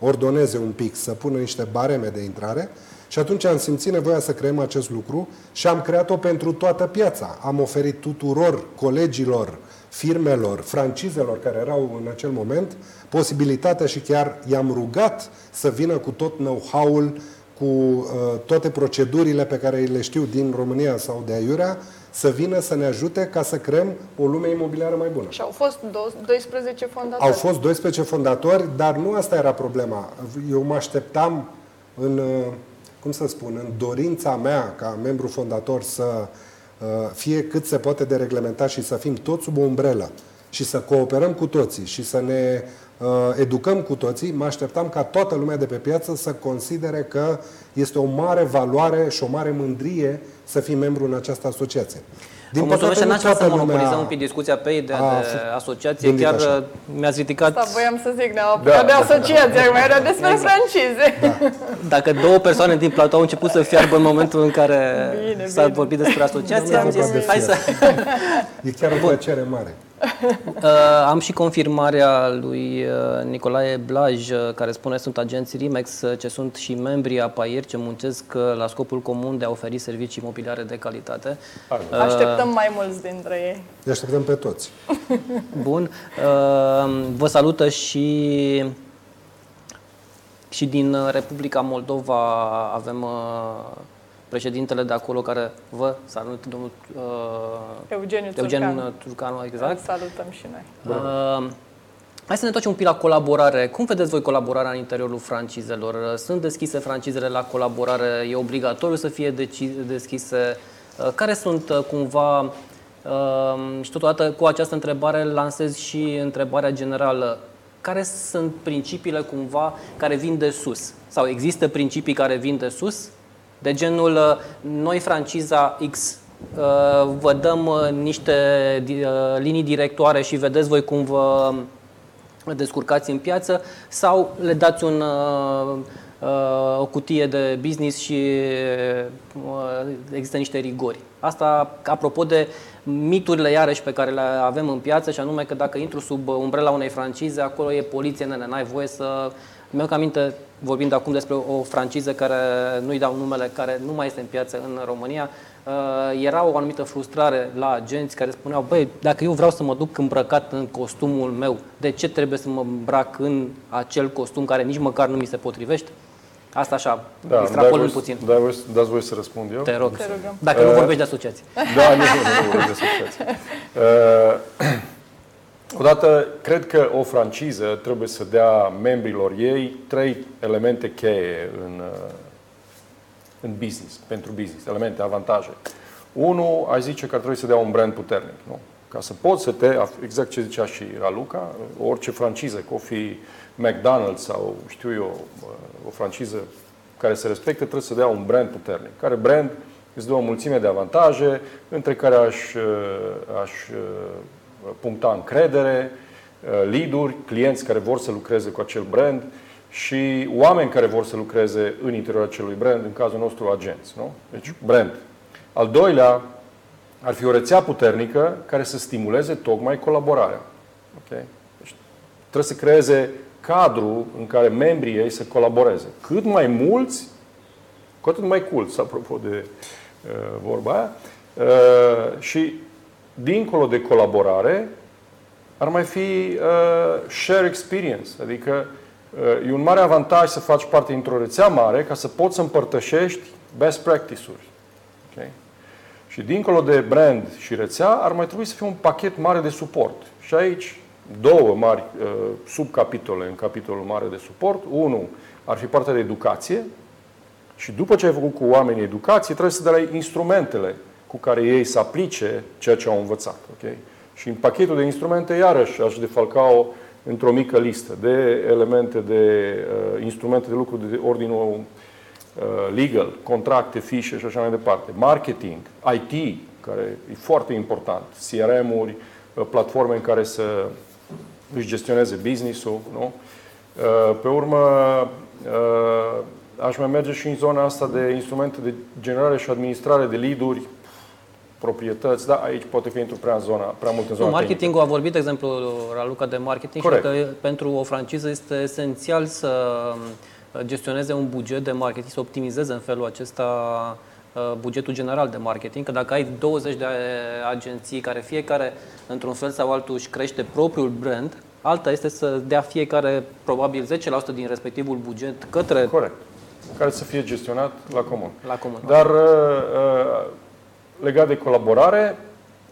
ordoneze un pic, să pună niște bareme de intrare și atunci am simțit nevoia să creăm acest lucru și am creat-o pentru toată piața. Am oferit tuturor colegilor, firmelor, francizelor care erau în acel moment posibilitatea și chiar i-am rugat să vină cu tot know-how-ul, cu uh, toate procedurile pe care le știu din România sau de aiurea, să vină să ne ajute ca să creăm o lume imobiliară mai bună. Și au fost do- 12 fondatori. Au fost 12 fondatori, dar nu asta era problema. Eu mă așteptam în, uh, cum să spun, în dorința mea ca membru fondator să uh, fie cât se poate de reglementat și să fim toți sub o umbrelă și să cooperăm cu toții și să ne uh, educăm cu toții, mă așteptam ca toată lumea de pe piață să considere că este o mare valoare și o mare mândrie să fii membru în această asociație. Din Vă mulțumesc și nu n-aș vrea să toată monopolizăm lumea un pic discuția pe ideea a de fost asociație. gândit Chiar așa. uh, mi-ați ridicat, Da, voiam să zic, ne-am apucat Da, de da, asociație, acum era despre Exact. francize. dacă două persoane din platou au început să fiarbă în momentul în care Bine, s-a bine. vorbit despre asociație, Nu am e zis, vorba de hai să... E chiar o plăcere mare. Uh, am și confirmarea lui uh, Nicolae Blaj, uh, care spune sunt agenți RIMEX, uh, ce sunt și membrii APAIR, ce muncesc uh, la scopul comun de a oferi servicii imobiliare de calitate. Așteptăm mai mulți dintre ei. Îi așteptăm pe toți. Bun. Uh, Vă salută și și din uh, Republica Moldova avem uh, președintele de acolo care vă salută, domnul uh, Eugeniu Eugen Țurcanu. Turcanu, Îl exact. salutăm și noi. Uh, hai să ne întoarcem un pic la colaborare. Cum vedeți voi colaborarea în interiorul francizelor? Sunt deschise francizele la colaborare? E obligatoriu să fie deci- deschise? Uh, Care sunt uh, cumva uh, și totodată cu această întrebare lansez și întrebarea generală. Care sunt principiile cumva care vin de sus? Sau există principii care vin de sus? De genul, uh, noi franciza X uh, vă dăm uh, niște di- uh, linii directoare și vedeți voi cum vă descurcați în piață sau le dați un, uh, uh, o cutie de business și uh, există niște rigori. Asta apropo de miturile iarăși pe care le avem în piață și anume că dacă intru sub umbrela unei francize, acolo e poliție, nene, n-ai voie să... Mi-au aminte, vorbind acum despre o franciză care nu-i dau numele, care nu mai este în piață în România, uh, era o anumită frustrare la agenți care spuneau, băi, dacă eu vreau să mă duc îmbrăcat în costumul meu, de ce trebuie să mă îmbrac în acel costum care nici măcar nu mi se potrivește? Asta așa, da, dai extrapolând voie- puțin. Dai voie, dați voie să răspund eu? Te rog. Te rugăm. Dacă nu Uh, vorbești de asociații. Da, nu, nu, nu vorbesc de asociație. Uh, Odată, cred că o franciză trebuie să dea membrilor ei trei elemente cheie în, uh, în business, pentru business, elemente, avantaje. Unu, aș zice că ar trebui să dea un brand puternic. Nu? Ca să poți să te, exact ce zicea și Raluca, orice franciză, că o fi McDonald's sau știu eu, o franciză care se respectă, trebuie să dea un brand puternic. Care brand îți dă o mulțime de avantaje, între care aș, uh, aș uh, puncta încredere, uh, lead-uri, clienți care vor să lucreze cu acel brand și oameni care vor să lucreze în interiorul acelui brand, în cazul nostru agenți. Nu? Deci, brand. Al doilea ar fi o rețea puternică care să stimuleze tocmai colaborarea. Okay? Deci, trebuie să creeze cadru în care membrii ei să colaboreze. Cât mai mulți, cu atât mai culți, apropo de uh, vorba aia, uh, și dincolo de colaborare, ar mai fi uh, share experience, adică uh, e un mare avantaj să faci parte dintr-o rețea mare ca să poți să împărtășești best practice-uri. Okay? Și dincolo de brand și rețea, ar mai trebui să fie un pachet mare de suport. Și aici două mari uh, subcapitole în capitolul mare de suport. Unul ar fi partea de educație și după ce ai făcut cu oamenii educație, trebuie să dai instrumentele cu care ei să aplice ceea ce au învățat. Okay? Și în pachetul de instrumente, iarăși, aș defalca-o într-o mică listă de elemente, de uh, instrumente de lucru de ordinul uh, legal, contracte, fișe și așa mai departe. Marketing, IT, care e foarte important, CRM-uri, uh, platforme în care să își gestioneze business-ul. Nu? Uh, pe urmă, uh, aș mai merge și în zona asta de instrumente de generare și administrare de lead-uri, proprietăți, da, aici poate fi intru prea, în zona, prea mult în zona Marketingul a vorbit, de exemplu, Raluca de marketing Corect. și că pentru o franciză este esențial să uh, gestioneze un buget de marketing, să optimizeze în felul acesta uh, bugetul general de marketing, că dacă ai 20 de agenții care fiecare într-un fel sau altul își crește propriul brand, alta este să dea fiecare probabil 10% din respectivul buget către Corect. Care să fie gestionat la comun. la comun. Dar uh, uh, legat de colaborare,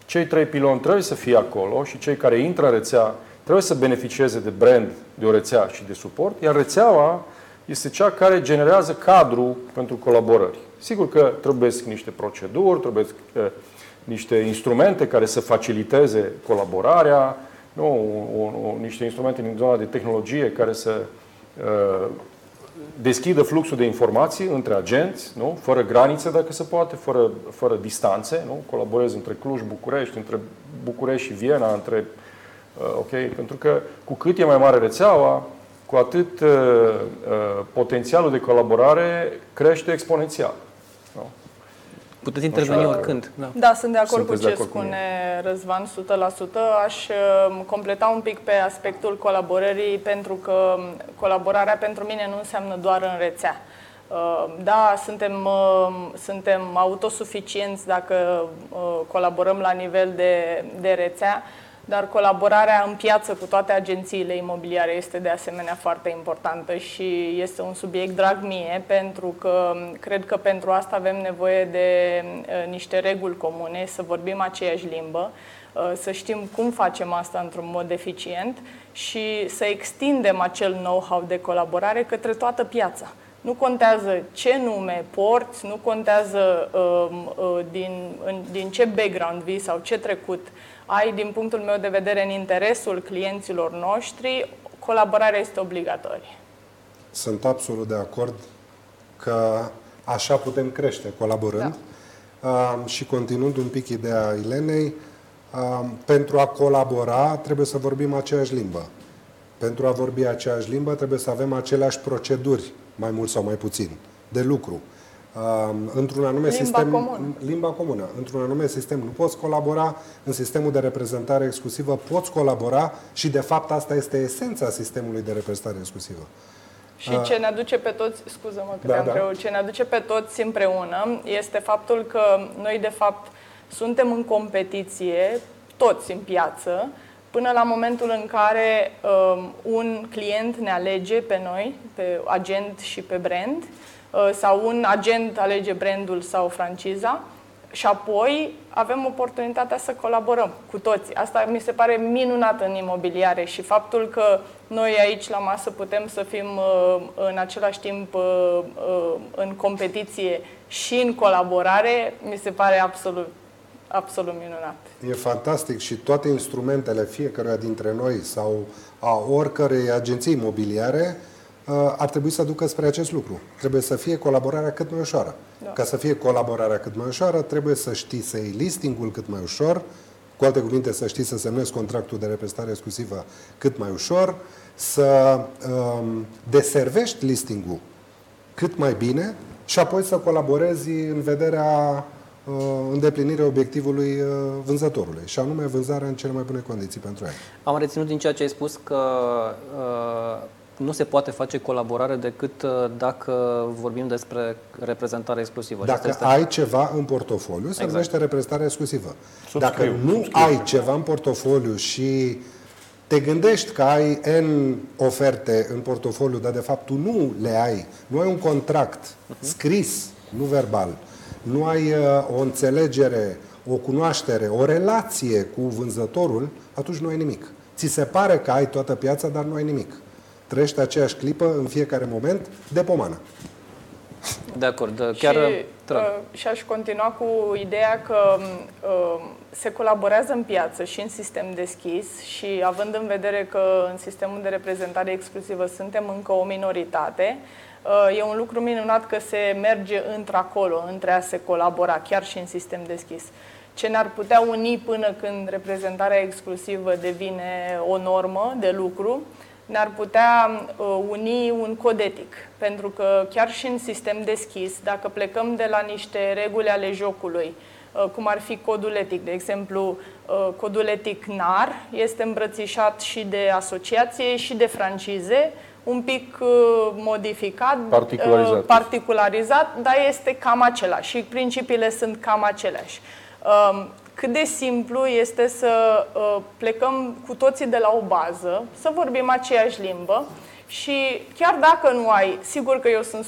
cei trei piloni trebuie să fie acolo și cei care intră în rețea trebuie să beneficieze de brand, de o rețea și de suport, iar rețeaua este cea care generează cadru pentru colaborări. Sigur că trebuie niște proceduri, trebuie uh, niște instrumente care să faciliteze colaborarea, nu, o, o, niște instrumente din zona de tehnologie care să uh, deschidă fluxul de informații între agenți, nu? fără granițe, dacă se poate, fără, fără distanțe. Nu? Colaborez între Cluj, București, între București și Viena, între. Uh, ok? Pentru că cu cât e mai mare rețeaua, cu atât uh, uh, potențialul de colaborare crește exponențial. Nu? Puteți interveni Așa, oricând. Da. Da, sunt de acord Sunteți cu de ce acord cu spune Răzvan 100%. Aș uh, completa un pic pe aspectul colaborării, pentru că um, colaborarea pentru mine nu înseamnă doar în rețea. Uh, Da, suntem, uh, suntem autosuficienți dacă uh, colaborăm la nivel de, de rețea, dar colaborarea în piață cu toate agențiile imobiliare este de asemenea foarte importantă și este un subiect drag mie pentru că cred că pentru asta avem nevoie de uh, niște reguli comune, să vorbim aceeași limbă, uh, să știm cum facem asta într-un mod eficient și să extindem acel know-how de colaborare către toată piața. Nu contează ce nume porți, nu contează um, uh, din, în, din ce background vii sau ce trecut ai, din punctul meu de vedere, în interesul clienților noștri, colaborarea este obligatorie. Sunt absolut de acord că așa putem crește colaborând. Da. și continuând un pic ideea Ilenei, um, pentru a colabora trebuie să vorbim aceeași limbă. Pentru a vorbi aceeași limbă trebuie să avem aceleași proceduri, mai mult sau mai puțin, de lucru. Um, într-un anume Limba sistem, comună. limba comună. Într-un anume sistem nu poți colabora, în sistemul de reprezentare exclusivă poți colabora și de fapt asta este esența sistemului de reprezentare exclusivă. Și ce ne aduce pe toți, scuză-mă că Da, te-am da. întrerupt, ce ne aduce pe toți împreună este faptul că noi, de fapt, suntem în competiție, toți în piață, până la momentul în care um, un client ne alege pe noi, pe agent și pe brand, uh, sau un agent alege brandul sau franciza, și apoi avem oportunitatea să colaborăm cu toți. Asta mi se pare minunat în imobiliare și faptul că noi aici la masă putem să fim uh, în același timp uh, uh, în competiție și în colaborare, mi se pare absolut, absolut minunat. E fantastic și toate instrumentele fiecăruia dintre noi sau a oricărei agenții imobiliare uh, ar trebui să ducă spre acest lucru. Trebuie să fie colaborarea cât mai ușoară. Da. Ca să fie colaborarea cât mai ușoară, trebuie să știi să iei listingul cât mai ușor, cu alte cuvinte, să știi să semnezi contractul de reprezentare exclusivă cât mai ușor, să um, deservești listingul cât mai bine și apoi să colaborezi în vederea uh, îndeplinirii obiectivului uh, vânzătorului, și anume vânzarea în cele mai bune condiții pentru el. Am reținut din ceea ce ai spus că uh, nu se poate face colaborare decât uh, dacă vorbim despre reprezentare exclusivă. Dacă Aceasta ai ceva în portofoliu, se Exact. numește reprezentare exclusivă. Subscriu, Dacă nu subscriu. ai ceva în portofoliu și te gândești că ai N oferte în portofoliu, dar de fapt tu nu le ai. Nu ai un contract scris, nu verbal. Nu ai uh, o înțelegere, o cunoaștere, o relație cu vânzătorul, atunci nu ai nimic. Ți se pare că ai toată piața, dar nu ai nimic. Trăiești aceeași clipă în fiecare moment de pomană. De acord. Chiar și, te rog. uh, și aș continua cu ideea că uh, se colaborează în piață și în sistem deschis și având în vedere că în sistemul de reprezentare exclusivă suntem încă o minoritate, uh, e un lucru minunat că se merge într-acolo, între a se colabora, chiar și în sistem deschis. Ce ne-ar putea uni până când reprezentarea exclusivă devine o normă de lucru, ne-ar putea uh, uni un cod etic. Pentru că chiar și în sistem deschis, dacă plecăm de la niște reguli ale jocului, uh, cum ar fi codul etic, de exemplu, uh, codul etic NAR este îmbrățișat și de asociație și de francize, un pic uh, modificat, Particularizat. uh, particularizat, dar este cam același și principiile sunt cam aceleași. Um, Cât de simplu este să uh, plecăm cu toții de la o bază, să vorbim aceeași limbă și chiar dacă nu ai, sigur că eu sunt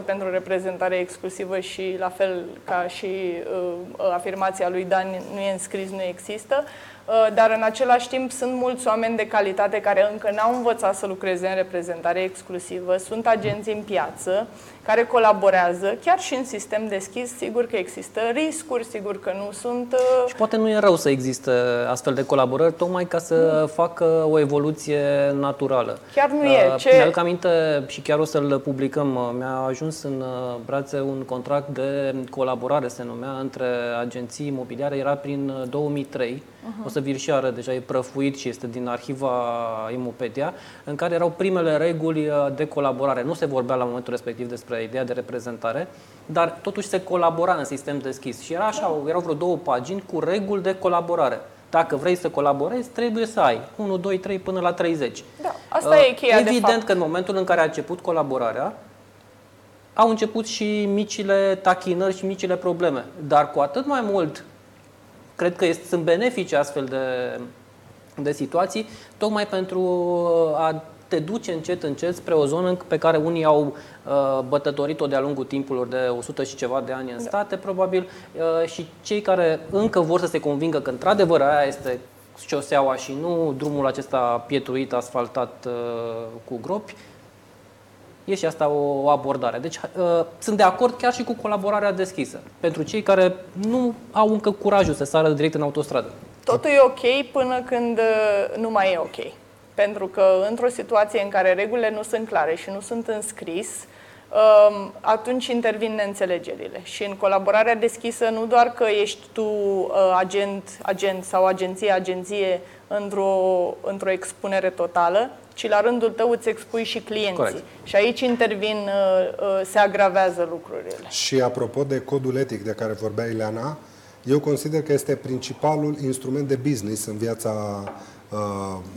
100% pentru reprezentare exclusivă și la fel ca și uh, afirmația lui Dan, nu e înscris, nu există, uh, dar în același timp sunt mulți oameni de calitate care încă n-au învățat să lucreze în reprezentare exclusivă, sunt agenți în piață care colaborează, chiar și în sistem deschis, sigur că există riscuri, sigur că nu sunt... uh, Și poate nu e rău să existe astfel de colaborări, tocmai ca să facă o evoluție naturală. Chiar nu e. Uh, Ce- Mi-aduc aminte și chiar o să-l publicăm. uh, Mi-a ajuns în uh, brațe un contract de colaborare, se numea, între agenții imobiliare. Era prin uh, 2003. O să vir și ară, deja e prăfuit și este din arhiva Imopedia, în care erau primele reguli uh, de colaborare. Nu se vorbea la momentul respectiv despre ideea de reprezentare, dar totuși se colabora în sistem deschis. Și era așa, erau vreo două pagini cu reguli de colaborare. Dacă vrei să colaborezi, trebuie să ai 1, 2, 3 până la 30. Da, asta e cheia, de Evident fapt. că în momentul în care a început colaborarea, au început și micile tachinări și micile probleme. Dar cu atât mai mult, cred că este, sunt benefice astfel de, de situații, tocmai pentru a te duce încet, încet spre o zonă pe care unii au uh, bătătorit-o de-a lungul timpurilor de 100 și ceva de ani în state, probabil, uh, și cei care încă vor să se convingă că într-adevăr aia este șoseaua și nu drumul acesta pietruit, asfaltat uh, cu gropi, E și asta o, o abordare. Deci uh, sunt de acord chiar și cu colaborarea deschisă. Pentru cei care nu au încă curajul să sară direct în autostradă. Totul e ok până când uh, nu mai e ok. Pentru că într-o situație în care regulile nu sunt clare și nu sunt înscris, um, atunci intervin neînțelegerile. Și în colaborarea deschisă nu doar că ești tu uh, agent, agent sau agenție, agenție într-o, într-o expunere totală, ci la rândul tău îți expui și clienții. Corect. Și aici intervin, uh, uh, se agravează lucrurile. Și apropo de codul etic de care vorbea Ileana, eu consider că este principalul instrument de business în viața uh,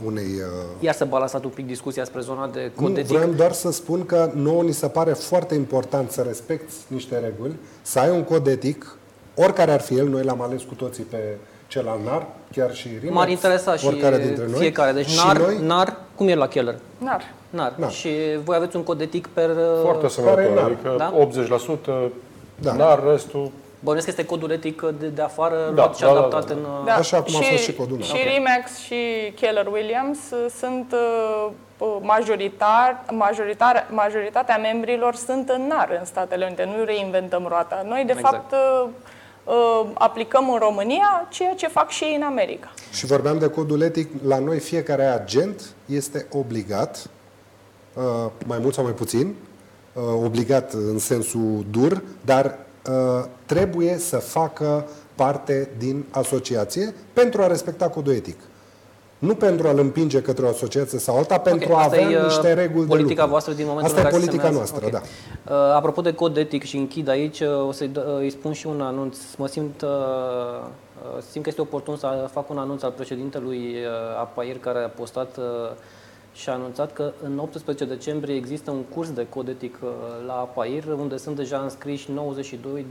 unei... Uh, Iar să balansat un pic discuția spre zona de nu, cod etic. vreau doar să spun că nouă ni se pare foarte important să respecti niște reguli, să ai un cod etic, oricare ar fi el, noi l-am ales cu toții pe cel al NAR, chiar și Rimax, M-ar interesa și oricare dintre noi. fiecare. Deci și NAR, noi, NAR, cum e la Keller? Nar. NAR. NAR. Și voi aveți un cod etic per... uh, Foarte Care asemănător, n-ar, adică da? 80% Da. n-ar, restul Bănuiesc că este codul etic de, de afară Da, luat și da, da, adaptat da. în... uh, Da, Așa cum a fost și codul Și meu. Ok. Remax și Keller Williams uh, sunt uh, majoritar, majoritar, majoritatea membrilor sunt în NAR în Statele Unite, nu reinventăm roata. Noi, de Exact. fapt, uh, uh, aplicăm în România ceea ce fac și ei în America. Și vorbeam de codul etic, la noi fiecare agent este obligat, uh, mai mult sau mai puțin, uh, obligat în sensul dur, dar uh, trebuie să facă parte din asociație pentru a respecta codul etic. Nu pentru a-l împinge către o asociație sau alta, pentru a asta avea e, uh, niște reguli politica de lucru. voastră din momentul Asta în e care se politica semează. noastră, Ok. da. Uh, apropo de cod etic și închid aici, uh, o să-i, dă- uh, îi spun și un anunț. Mă simt, uh, uh, simt că este oportun să fac un anunț al președintelui uh, APAIR care a postat uh, și a anunțat că în 18 decembrie există un curs de cod etic uh, la APAIR, unde sunt deja înscriși 92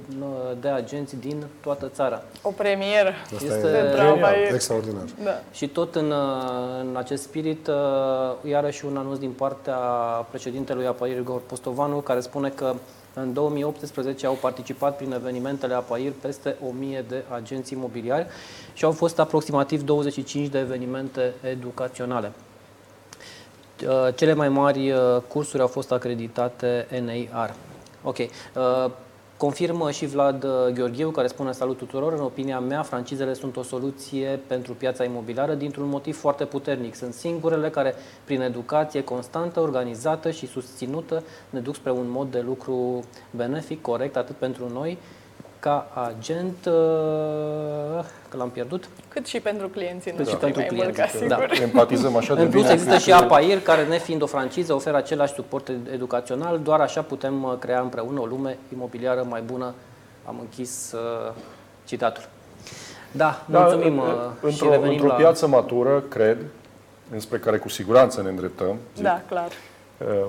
de agenți din toată țara. O premieră. Asta Este pentru genial. APAIR. Extraordinar. Da. Și tot în, uh, în acest spirit, uh, iarăși un anunț din partea președintelui APAIR, Igor Postovanu, care spune că în 2018 au participat prin evenimentele APAIR peste 1000 de agenți imobiliari și au fost aproximativ 25 de evenimente educaționale. Uh, Cele mai mari uh, cursuri au fost acreditate NAR. Ok. Uh, Confirmă și Vlad uh, Gheorghiu, care spune salut tuturor. În opinia mea, francizele sunt o soluție pentru piața imobiliară dintr-un motiv foarte puternic. Sunt singurele care, prin educație constantă, organizată și susținută, ne duc spre un mod de lucru benefic, corect, atât pentru noi, ca agent, uh, că l-am pierdut, Cât și pentru clienții Cât și noștri, pentru mai mult ca clienții, da. sigur. Empatizăm așa de În plus bine există cu- și APAIR, care nefiind o franciză, oferă același suport ed- educațional, doar așa putem uh, crea împreună o lume imobiliară mai bună. Am închis uh, citatul. Da, Da, mulțumim în- uh, și într-o, revenim într-o la... piață matură, cred, înspre care cu siguranță ne îndreptăm, zic, Da, clar. uh,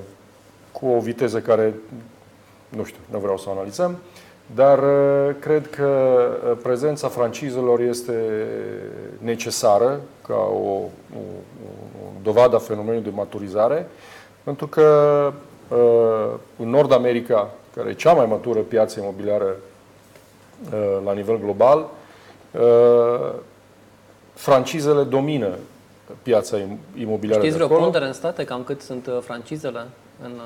cu o viteză care, nu știu, nu vreau să o analizăm, dar uh, cred că uh, prezența francizelor este necesară ca o, o, o dovadă a fenomenului de maturizare, pentru că uh, în Nord America, care e cea mai matură piață imobiliară uh, la nivel global, uh, francizele domină piața im- imobiliară Știți de vreo acolo. pondere în state cam cât sunt uh, francizele? În, uh,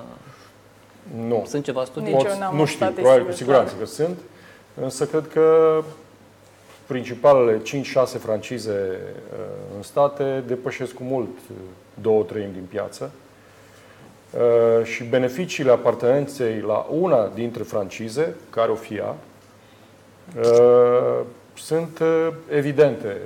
Nu. sunt ceva studii? Nici Pot- eu n-am nu știu, statistică probabil cu siguranță clară. că sunt, însă cred că principalele 5-6 francize uh, în state depășesc cu mult uh, două treimi din piață Uh, și beneficiile apartenenței la una dintre francize, care o fie ea, uh, sunt uh, evidente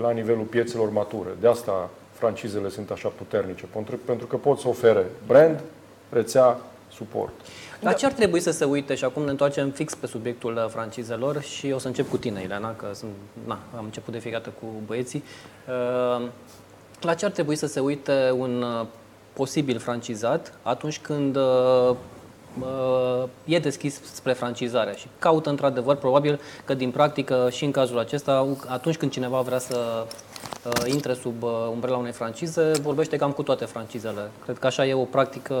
la nivelul piețelor mature. De asta francizele sunt așa puternice, pentru, pentru că pot să ofere brand, rețea, suport. La ce ar trebui să se uite și acum ne întoarcem fix pe subiectul uh, francizelor și o să încep cu tine, Ileana, că sunt, na, am început de fiecare dată cu băieții. Uh, La ce ar trebui să se uite un uh, posibil francizat atunci când uh, uh, e deschis spre francizare și caută într-adevăr, probabil că din practică și în cazul acesta, atunci când cineva vrea să uh, intre sub uh, umbrela unei francize, vorbește cam cu toate francizele. Cred că așa e o practică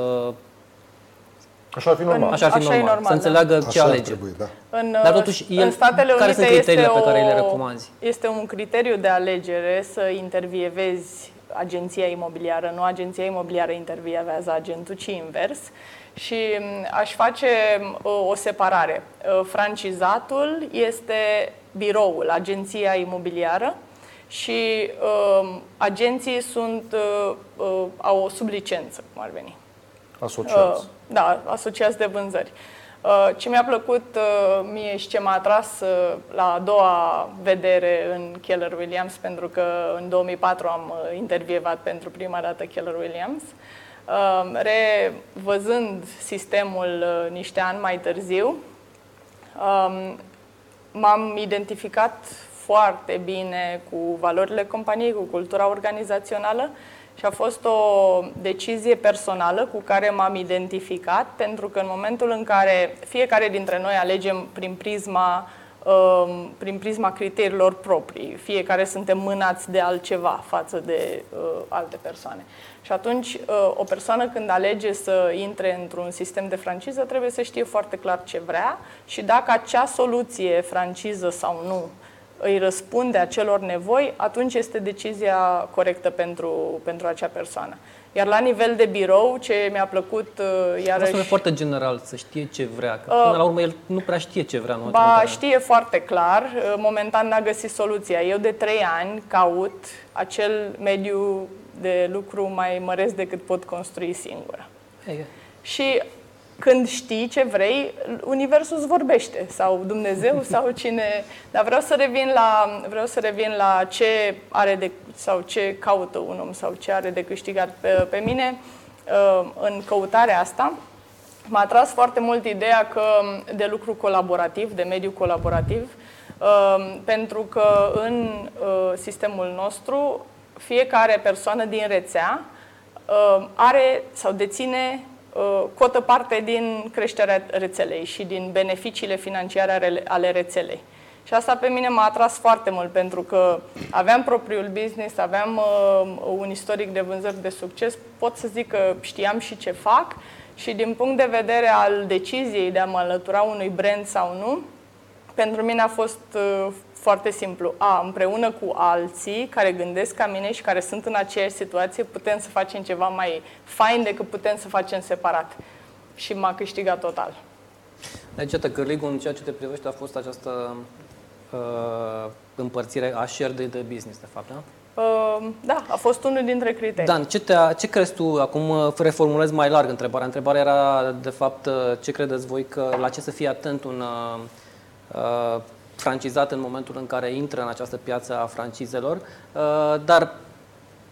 Așa ar fi normal. Așa ar fi Așa e normal, normal, să înțeleagă Așa ce ar alege. trebui, da. În, Dar totuși, el- în Statele care Unite sunt criteriile este pe care o, le recomanzi? Este un criteriu de alegere să intervievezi agenția imobiliară, nu agenția imobiliară intervievează agentul, ci invers. Și m, aș face m, o, o separare. Uh, Francizatul este biroul, agenția imobiliară și uh, agenții sunt, uh, uh, au o sublicență, cum ar veni. Asociați. Uh, da, asociați de vânzări. Uh, ce mi-a plăcut uh, mie și ce m-a atras uh, la a doua vedere în Keller Williams, pentru că în 2004 am uh, intervievat pentru prima dată Keller Williams, uh, revăzând sistemul uh, niște ani mai târziu, um, m-am identificat foarte bine cu valorile companiei, cu cultura organizațională și a fost o decizie personală cu care m-am identificat, pentru că în momentul în care fiecare dintre noi alegem prin prisma um, prin prisma criteriilor proprii. Fiecare suntem mânați de altceva față de uh, alte persoane. Și atunci, uh, o persoană când alege să intre într-un sistem de franciză, trebuie să știe foarte clar ce vrea și dacă acea soluție, franciză sau nu, îi răspunde acelor nevoi, atunci este decizia corectă pentru, pentru acea persoană. Iar la nivel de birou, ce mi-a plăcut uh, iarăși... Asta e foarte general, să știe ce vrea. Că Uh, până la urmă el nu prea știe ce vrea. Nu Ba, știe foarte clar, uh, momentan n-a găsit soluția. Eu de trei ani caut acel mediu de lucru mai măresc decât pot construi singură. Și când știi ce vrei, universul îți vorbește sau Dumnezeu sau cine. Dar vreau să revin la vreau să revin la ce are de sau ce caută un om sau ce are de câștigat pe, pe mine uh, în căutarea asta. M-a atras foarte mult ideea că de lucru colaborativ, de mediu colaborativ, uh, pentru că în uh, sistemul nostru fiecare persoană din rețea uh, are sau deține uh, cotă parte din creșterea rețelei și din beneficiile financiare ale rețelei. Și asta pe mine m-a atras foarte mult pentru că aveam propriul business, aveam uh, un istoric de vânzări de succes, pot să zic că știam și ce fac și din punct de vedere al deciziei de a mă alătura unui brand sau nu, pentru mine a fost uh, foarte simplu. A, împreună cu alții care gândesc ca mine și care sunt în aceeași situație, putem să facem ceva mai fain decât putem să facem separat. Și m-a câștigat total. Deci, iată, cârligul în ceea ce te privește a fost această uh, împărțire a share de, de business, de fapt, da? Uh, da, a fost unul dintre criterii. Dan, ce, te ce crezi tu, acum uh, reformulez mai larg întrebarea. Întrebarea era, de fapt, uh, ce credeți voi că la ce să fie atent un uh, uh, francizat în momentul în care intră în această piață a francizelor, uh, dar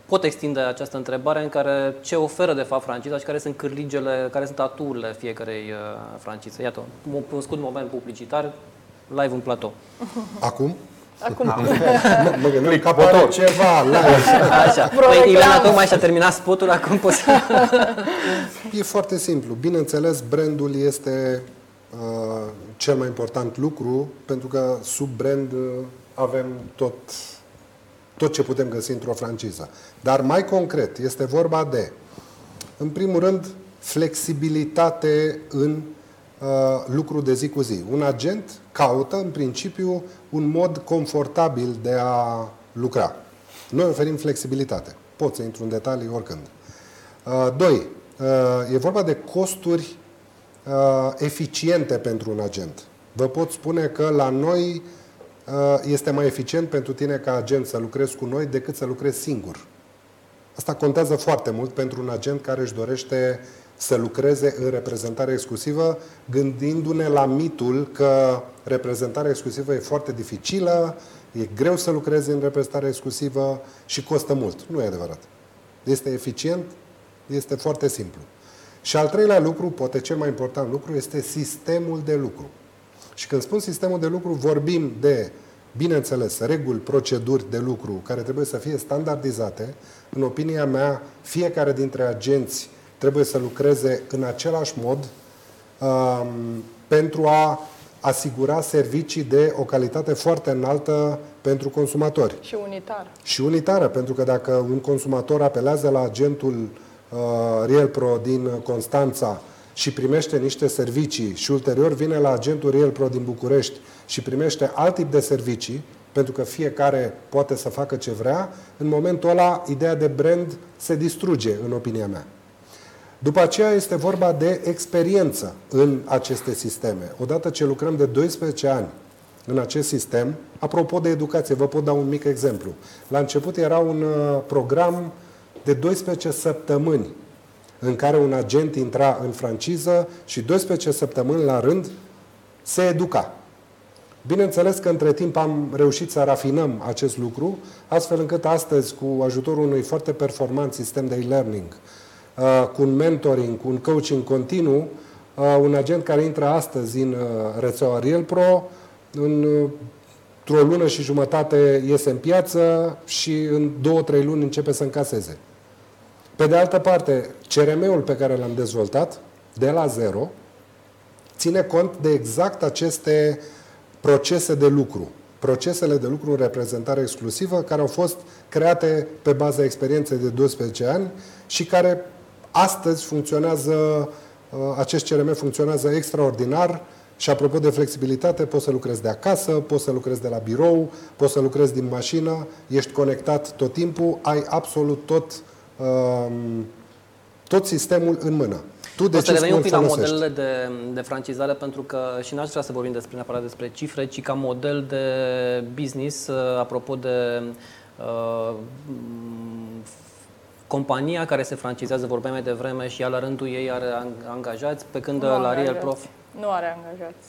pot extinde această întrebare în care ce oferă de fapt franciza și care sunt cârligele, care sunt aturile fiecarei uh, francize. Iată, un scurt moment publicitar, live în platou. Acum? Acum. mă gândeam că apare ceva live. Așa. Păi, Ileana tocmai și-a terminat spotul, acum poți să... E foarte simplu. Bineînțeles, brandul este uh, cel mai important lucru, pentru că sub brand uh, avem tot, tot ce putem găsi într-o franciză. Dar mai concret, este vorba de, în primul rând, flexibilitate în uh, lucru de zi cu zi. Un agent caută, în principiu, un mod confortabil de a lucra. Noi oferim flexibilitate. Pot să intru în detalii oricând. Uh, doi, uh, e vorba de costuri uh, eficiente pentru un agent. Vă pot spune că la noi uh, este mai eficient pentru tine ca agent să lucrezi cu noi decât să lucrezi singur. Asta contează foarte mult pentru un agent care își dorește să lucreze în reprezentare exclusivă, gândindu-ne la mitul că reprezentarea exclusivă e foarte dificilă, e greu să lucrezi în reprezentare exclusivă și costă mult. Nu e adevărat. Este eficient, este foarte simplu. Și al treilea lucru, poate cel mai important lucru, este sistemul de lucru. Și când spun sistemul de lucru, vorbim de, bineînțeles, reguli, proceduri de lucru care trebuie să fie standardizate. În opinia mea, fiecare dintre agenți trebuie să lucreze în același mod um, pentru a asigura servicii de o calitate foarte înaltă pentru consumatori. Și unitară. Și unitară, pentru că dacă un consumator apelează la agentul uh, RealPro din Constanța și primește niște servicii și ulterior vine la agentul RealPro din București și primește alt tip de servicii, pentru că fiecare poate să facă ce vrea, în momentul ăla ideea de brand se distruge, în opinia mea. După aceea este vorba de experiență în aceste sisteme. Odată ce lucrăm de 12 ani în acest sistem, apropo de educație, vă pot da un mic exemplu. La început era un uh, program de 12 săptămâni în care un agent intra în franciză și 12 săptămâni la rând se educa. Bineînțeles că între timp am reușit să rafinăm acest lucru, astfel încât astăzi, cu ajutorul unui foarte performant sistem de e-learning, uh, cu un mentoring, cu un coaching continuu, uh, un agent care intră astăzi în uh, rețeaua Real Pro, în într-o lună și jumătate iese în piață și în două, trei luni începe să încaseze. Pe de altă parte, CRM-ul pe care l-am dezvoltat, de la zero, ține cont de exact aceste procese de lucru. Procesele de lucru în reprezentare exclusivă care au fost create pe baza experienței de 12 ani și care astăzi funcționează, uh, acest CRM funcționează extraordinar și apropo de flexibilitate, poți să lucrezi de acasă, poți să lucrezi de la birou, poți să lucrezi din mașină, ești conectat tot timpul, ai absolut tot uh, Um, tot sistemul în mână. Tu de o să revenim un pic la modelele de, de francizare, pentru că și n-aș vrea să vorbim despre neapărat despre cifre, ci ca model de business, uh, apropo de uh, compania care se francizează, vorbeam mai devreme, și ea la rândul ei are angajați, pe când nu la Real Prof... Nu are angajați.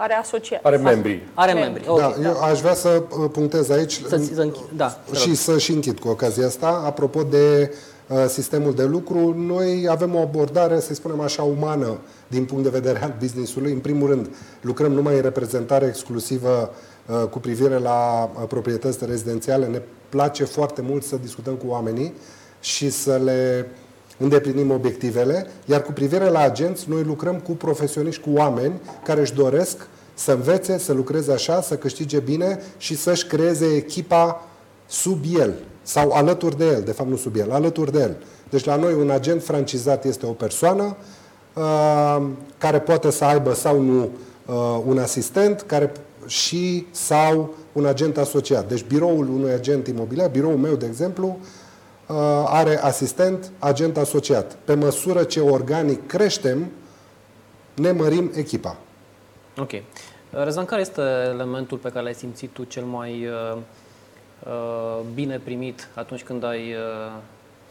Are asociați. Are membri. Are membri. Da, okay, da, eu aș vrea să uh, punctez aici să, să închid, da, și să și închid cu ocazia asta, apropo de uh, sistemul de lucru. Noi avem o abordare, să spunem așa, umană din punct de vedere al businessului. În primul rând, lucrăm numai în reprezentare exclusivă uh, cu privire la proprietăți rezidențiale. Ne place foarte mult să discutăm cu oamenii și să le îndeplinim obiectivele, iar cu privire la agenți, noi lucrăm cu profesioniști, cu oameni care își doresc să învețe, să lucreze așa, să câștige bine și să-și creeze echipa sub el sau alături de el, de fapt nu sub el, alături de el. Deci la noi un agent francizat este o persoană uh, care poate să aibă sau nu uh, un asistent care și sau un agent asociat. Deci biroul unui agent imobiliar, biroul meu, de exemplu, uh, are asistent, agent asociat. Pe măsură ce organic creștem, ne mărim echipa. Ok. Răzvan, care este elementul pe care l-ai simțit tu cel mai uh, uh, bine primit atunci când ai uh,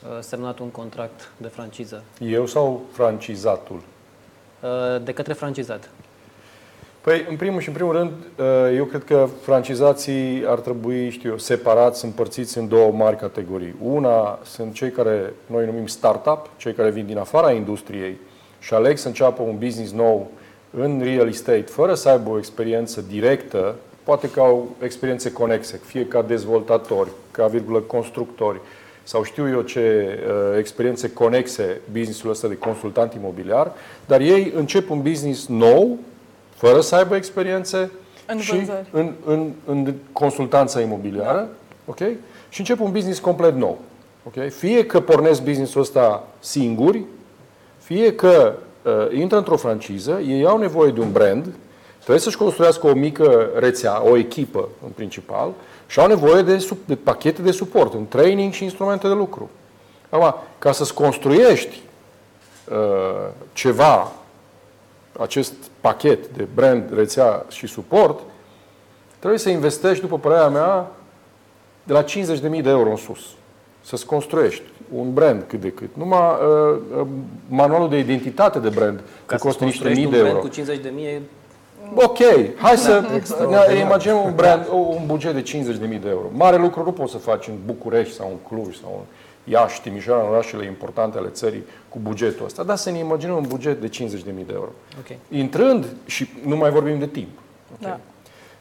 uh, semnat un contract de franciză? Eu sau francizatul? Uh, de către francizat. Păi, în primul și în primul rând, uh, eu cred că francizații ar trebui, știu eu, separați, împărțiți în două mari categorii. Una sunt cei care noi numim startup, cei care vin din afara industriei și aleg să înceapă un business nou în real estate, fără să aibă o experiență directă, poate că au experiențe conexe, fie ca dezvoltatori, ca virgulă constructori, sau știu eu ce uh, experiențe conexe businessul ăsta de consultant imobiliar, dar ei încep un business nou, fără să aibă experiențe În și vânzări. în, în, în consultanța imobiliară, Da. ok? Și încep un business complet nou. ok? Fie că pornesc businessul ăsta singuri, fie că uh, intră într-o franciză, ei au nevoie de un brand, trebuie să-și construiască o mică rețea, o echipă în principal, și au nevoie de, sub, de pachete de suport, în training și instrumente de lucru. Acum, ca să-ți construiești uh, ceva, acest pachet de brand, rețea și suport, trebuie să investești, după părerea mea, de la 50.000 de euro în sus. Să-ți construiești un brand cât de cât. Numai uh, uh, manualul de identitate de brand Ca te să costă niște construiești mii un de brand euro. cu 50 de mii, Ok, hai să ne imaginăm un brand, un buget de 50.000 de euro. Mare lucru nu poți să faci în București sau în Cluj sau în Iași, Timișoara, în orașele importante ale țării cu bugetul ăsta. Dar să ne imaginăm un buget de 50.000 de euro. ok. Intrând, și nu mai vorbim de timp. ok? Da.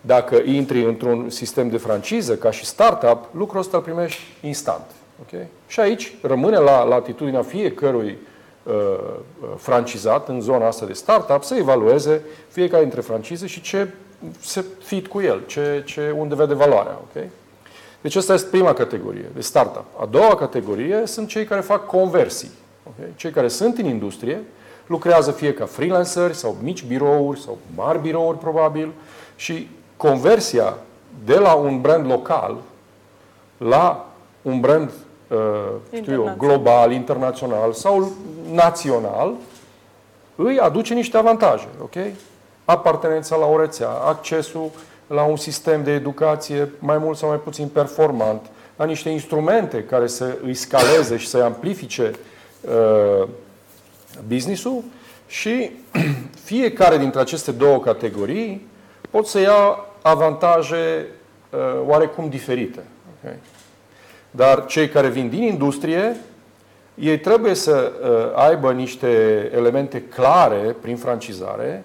Dacă intri într-un sistem de franciză ca și startup, lucrul ăsta îl primești instant. ok? Și aici rămâne la latitudinea fiecărui uh, uh, francizat în zona asta de startup să evalueze fiecare dintre francize și ce se fit cu el, ce, ce, unde vede valoarea. ok? Deci asta este prima categorie, de startup. A doua categorie sunt cei care fac conversii. ok? Cei care sunt în industrie, lucrează fie ca freelanceri sau mici birouri sau mari birouri probabil și conversia de la un brand local la un brand uh, știu eu, Internațional. global, internațional sau național îi aduce niște avantaje, ok? Apartenența la o rețea, accesul la un sistem de educație mai mult sau mai puțin performant, la niște instrumente care să îi scaleze și să-i amplifice uh, business-ul și fiecare dintre aceste două categorii pot să ia avantaje uh, oarecum diferite. ok? Dar cei care vin din industrie, ei trebuie să uh, aibă niște elemente clare prin francizare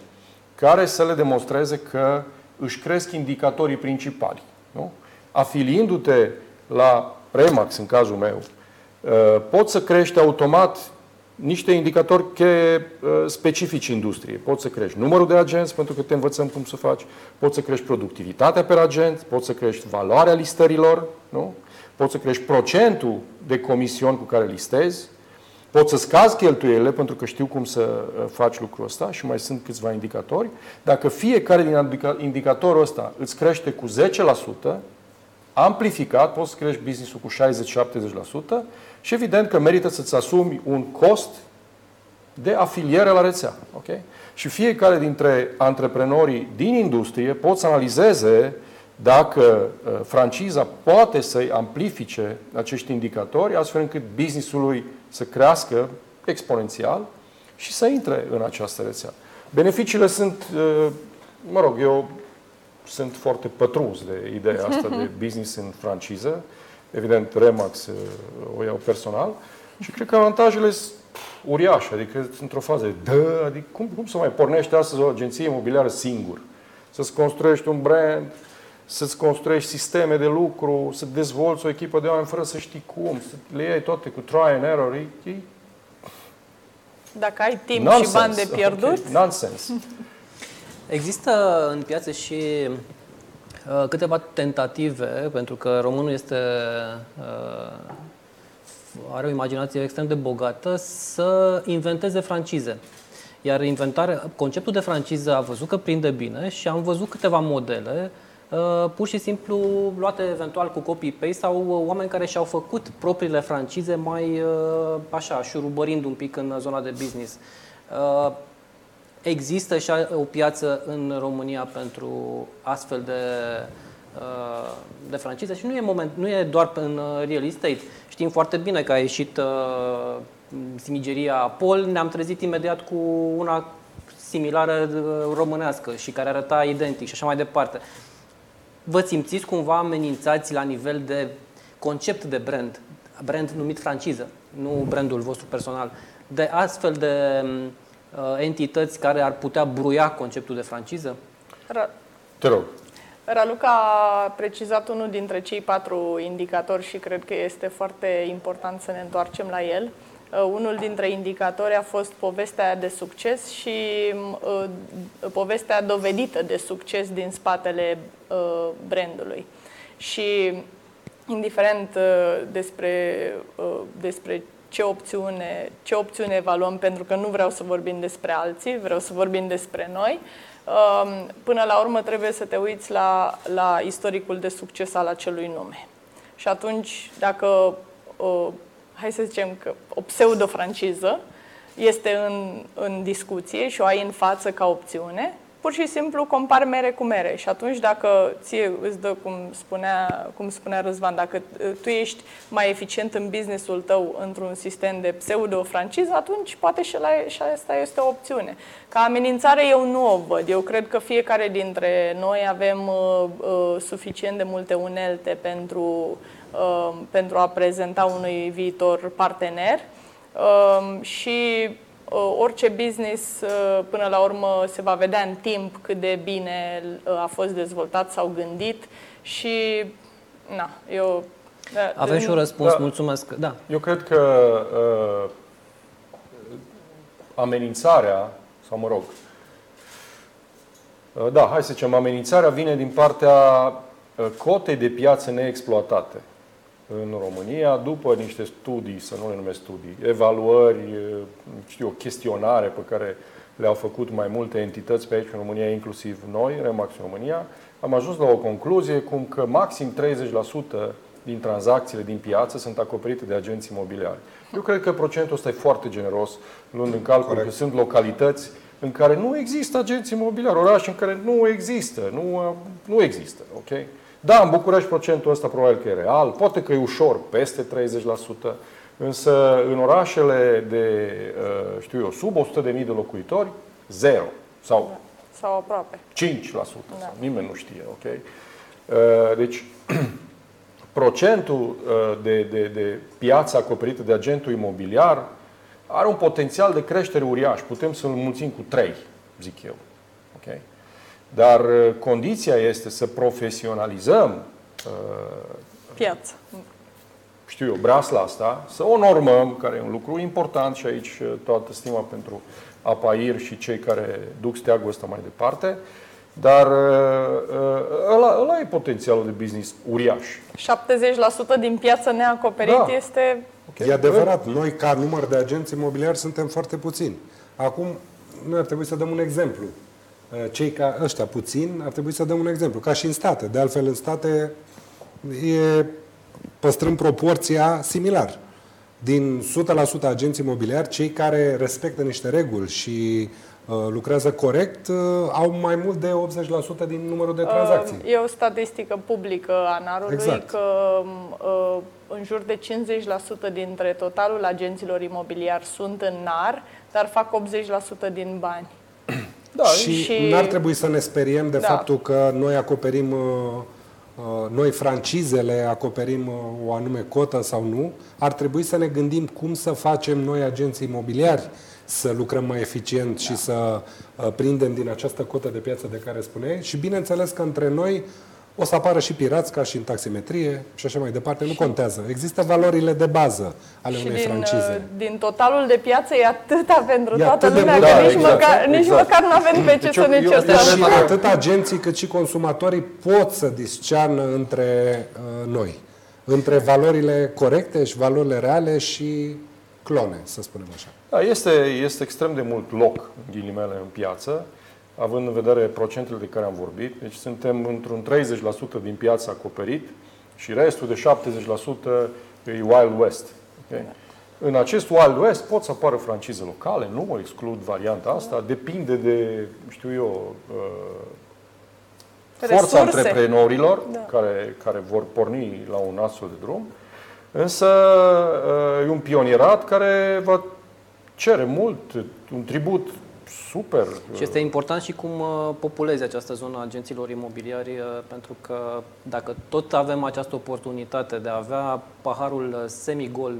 care să le demonstreze că își cresc indicatorii principali. Nu? Afiliindu-te la Remax, în cazul meu, uh, poți să crești automat niște indicatori cheie uh, specifici industriei. Poți să crești numărul de agenți, pentru că te învățăm cum să faci, poți să crești productivitatea per agent, poți să crești valoarea listărilor, nu? poți să crești procentul de comision cu care listezi, poți să scazi cheltuielile, pentru că știu cum să uh, faci lucrul ăsta și mai sunt câțiva indicatori. Dacă fiecare din indica- indicatorul ăsta îți crește cu 10%, amplificat, poți să crești business-ul cu 60-70% și evident că merită să-ți asumi un cost de afiliere la rețea. ok? Și fiecare dintre antreprenorii din industrie pot să analizeze dacă uh, franciza poate să-i amplifice acești indicatori, astfel încât businessul lui să crească exponențial și să intre în această rețea. Beneficiile sunt, uh, mă rog, eu sunt foarte pătruns de ideea asta de business în franciză. Evident, Remax uh, o iau personal. Și cred că avantajele sunt uriașe, adică sunt într-o fază de dă, adică cum, cum să mai pornești astăzi o agenție imobiliară singur? Să-ți construiești un brand, să-ți construiești sisteme de lucru, să dezvolți o echipă de oameni fără să știi cum, să le iei toate cu try and error, e, e Dacă ai timp nonsense. și bani de pierdut, Okay. Nonsense. Există în piață și uh, câteva tentative, pentru că românul este uh, are o imaginație extrem de bogată, să inventeze francize. Iar inventarea, conceptul de franciză a văzut că prinde bine și am văzut câteva modele uh, pur și simplu luate eventual cu copy-paste sau uh, oameni care și-au făcut propriile francize mai uh, așa, șurubărind un pic în zona de business. Uh, Există și o piață în România pentru astfel de, uh, de francize și nu e, moment, nu e doar în uh, real estate. Știm foarte bine că a ieșit uh, simigeria Pol, ne-am trezit imediat cu una similară uh, românească și care arăta identic și așa mai departe. Vă simțiți cumva amenințați la nivel de concept de brand, brand numit franciză, nu brandul vostru personal, de astfel de uh, entități care ar putea bruia conceptul de franciză? Ra- Te rog. Raluca a precizat unul dintre cei patru indicatori și cred că este foarte important să ne întoarcem la el. Uh, unul dintre indicatori a fost povestea de succes și uh, povestea dovedită de succes din spatele uh, brandului. Și indiferent uh, despre, uh, despre ce opțiune, ce opțiune evaluăm, pentru că nu vreau să vorbim despre alții, vreau să vorbim despre noi, um, până la urmă trebuie să te uiți la, la istoricul de succes al acelui nume. Și atunci, dacă, uh, hai să zicem că o pseudo-franciză este în, în discuție și o ai în față ca opțiune, pur și simplu compar mere cu mere. Și atunci dacă ție îți dă, cum spunea, cum spunea Răzvan, dacă uh, tu ești mai eficient în businessul tău într-un sistem de pseudo-franciză, atunci poate și, la, și asta este o opțiune. Ca amenințare eu nu o văd. Eu cred că fiecare dintre noi avem uh, uh, suficient de multe unelte pentru, uh, pentru a prezenta unui viitor partener. Uh, și uh, orice business uh, până la urmă se va vedea în timp cât de bine uh, a fost dezvoltat sau gândit și na, eu da, Avem și un răspuns, Da. mulțumesc. Da, Eu cred că uh, amenințarea, sau mă rog, uh, da, hai să zicem, amenințarea vine din partea uh, cotei de piață neexploatate în România, după niște studii, să nu le numesc studii, evaluări, uh, știu, o chestionare pe care le-au făcut mai multe entități pe aici în România, inclusiv noi, Remax România, am ajuns la o concluzie cum că maxim 30% din tranzacțiile din piață sunt acoperite de agenți imobiliari. Eu cred că procentul ăsta e foarte generos, luând în calcul Corect. că sunt localități în care nu există agenți imobiliari, orașe în care nu există, nu, nu există, ok? Da, în București procentul ăsta probabil că e real, poate că e ușor, peste 30%, însă în orașele de, uh, știu eu, sub 100.000 de locuitori, zero sau sau aproape. 5%, da. sau nimeni nu știe, ok? Uh, Deci, procentul uh, de, de, de piață acoperită de agentul imobiliar are un potențial de creștere uriaș. Putem să-l mulțim cu 3, zic eu. ok? Dar uh, condiția este să profesionalizăm uh, Piață. știu eu, breasla asta, să o normăm, care e un lucru important și aici uh, toată stima pentru APAIR și cei care duc steagul ăsta mai departe, dar uh, uh, ăla, ăla e potențialul de business uriaș. 70% din piață neacoperit Da. este Ok? E adevărat, noi ca număr de agenți imobiliari suntem foarte puțini. Acum, noi ar trebui să dăm un exemplu. Cei ca ăștia puțini ar trebui să dăm un exemplu, ca și în state. De altfel, în state e păstrând proporția similar. Din 100% agenți imobiliari, cei care respectă niște reguli și uh, lucrează corect uh, au mai mult de 80% din numărul de tranzacții. E o statistică publică a NAR-ului Exact. că uh, în jur de 50% dintre totalul agenților imobiliari sunt în NAR, dar fac 80% din bani. Da, și, și- n-ar trebui să ne speriem de Da. faptul că noi acoperim uh, uh, noi francizele acoperim uh, o anume cotă sau nu, ar trebui să ne gândim cum să facem noi agenții imobiliari să lucrăm mai eficient da. și să uh, prindem din această cotă de piață de care spuneai și bineînțeles că între noi o să apară și pirați ca și în taximetrie și așa mai departe. Nu contează. Există valorile de bază ale și unei din, francize. uh, din totalul de piață e atâta pentru E toată atât de lumea mult. că Da, nici, exact, măcar, nici exact. măcar nu avem pe ce Deci să eu- ne eu- certăm. Și eu- atât agenții cât și consumatorii pot să discearnă între uh, noi, între valorile corecte și valorile reale și clone, să spunem așa. Da, este, este extrem de mult loc, în ghilimele, în piață, având în vedere procentele de care am vorbit. Deci suntem într-un 30% din piață acoperit și restul de 70% e Wild West. Okay? În acest Wild West pot să apară francize locale, nu mă exclud varianta asta, depinde de, știu eu, uh, forța Resurse. antreprenorilor Da. care, care vor porni la un astfel de drum. Însă uh, e un pionierat care va cere mult, un tribut super. Și este important și cum uh, populezi această zonă a agenților imobiliari, uh, pentru că dacă tot avem această oportunitate de a avea paharul uh, semigol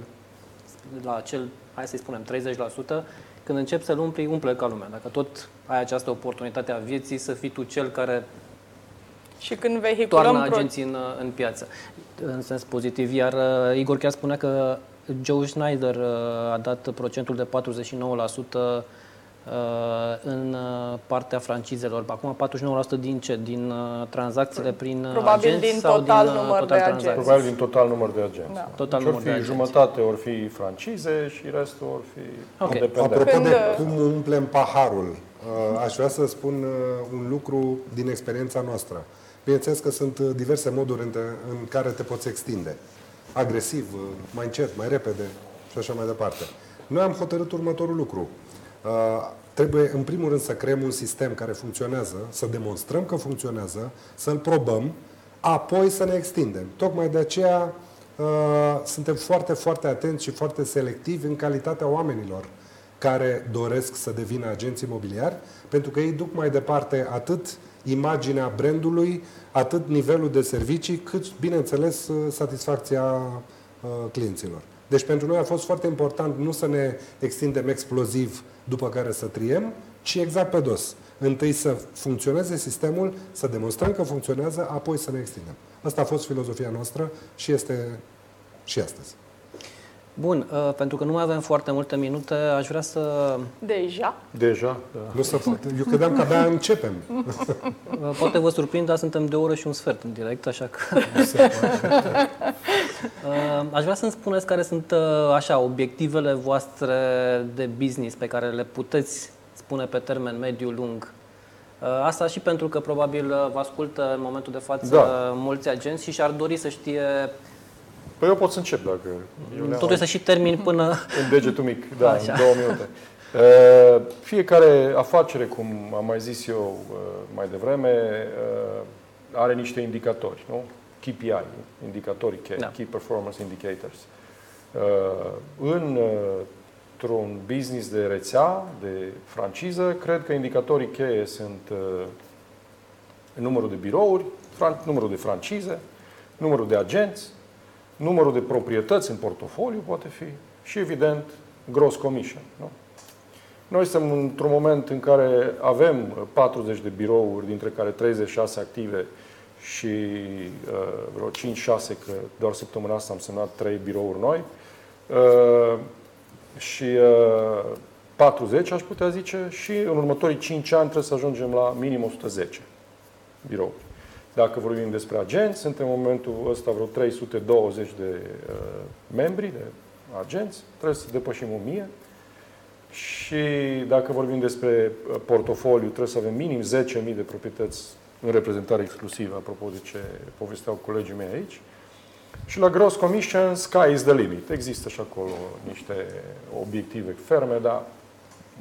la acel, hai să-i spunem, 30%, când începi să-l umpli, umple ca lumea. Dacă tot ai această oportunitate a vieții, să fii tu cel care Și când vehiculăm toarnă pro- agenții în, în piață, în sens pozitiv. Iar uh, Igor chiar spunea că Joe Schneider uh, a dat procentul de 49% uh, în uh, partea francizelor. Acum 49% din ce? Din uh, tranzacțiile prin uh, Probabil agenți din sau total din uh, număr total de tranzacții? agenți. Probabil din total număr de agenți. Da. Total deci or număr de fi agenți. jumătate, ori fi francize și restul ori fi Ok. independente. Apropo Când, de uh, cum umplem paharul, uh, aș vrea să spun uh, un lucru din experiența noastră. Bineînțeles că sunt uh, diverse moduri în, te- în care te poți extinde. Agresiv, uh, mai încet, mai repede și așa mai departe. Noi am hotărât următorul lucru. Uh, Trebuie, în primul rând, să creăm un sistem care funcționează, să demonstrăm că funcționează, să-l probăm, apoi să ne extindem. Tocmai de aceea uh, suntem foarte, foarte atenți și foarte selectivi în calitatea oamenilor care doresc să devină agenți imobiliari, pentru că ei duc mai departe atât imaginea brandului, atât nivelul de servicii, cât, bineînțeles, uh, satisfacția uh, clienților. Deci pentru noi a fost foarte important nu să ne extindem exploziv după care să triem, ci exact pe dos. Întâi să funcționeze sistemul, să demonstrăm că funcționează, apoi să ne extindem. Asta a fost filozofia noastră și este și astăzi. Bun, uh, pentru că nu mai avem foarte multe minute, aș vrea să... Deja. Deja, da. Nu se poate. Eu credeam că abia începem. uh, Poate vă surprind, dar suntem de o oră și un sfert în direct, așa că... Uh, Aș vrea să-mi spuneți care sunt uh, așa obiectivele voastre de business pe care le puteți spune pe termen mediu lung. Uh, Asta și pentru că probabil uh, vă ascultă în momentul de față Da. mulți agenți și și-ar dori să știe Păi eu pot să încep dacă... Eu le-am totuși să și termin până... În degetul mic, da, Așa. în două minute. Uh, Fiecare afacere, cum am mai zis eu uh, mai devreme, uh, are niște indicatori, nu? KPI, indicatori cheie, Da. Key Performance Indicators. Uh, În, uh, într-un business de rețea, de franciză, cred că indicatorii cheie sunt uh, numărul de birouri, fran- numărul de francize, numărul de agenți, numărul de proprietăți în portofoliu poate fi și, evident, gross commission. Nu? Noi suntem într-un moment în care avem 40 de birouri, dintre care 36 active și uh, vreo 5-6, că doar săptămâna asta am semnat 3 birouri noi. Uh, și uh, 40, aș putea zice, și în următorii 5 ani trebuie să ajungem la minim 110 birouri. Dacă vorbim despre agenți, suntem în momentul ăsta vreo 320 de uh, membri, de agenți, trebuie să depășim 1000. Și dacă vorbim despre uh, portofoliu, trebuie să avem minim 10.000 de proprietăți în reprezentare exclusivă, apropo de ce povesteau colegii mei aici. Și la gross commission, sky is the limit. Există și acolo niște obiective ferme, dar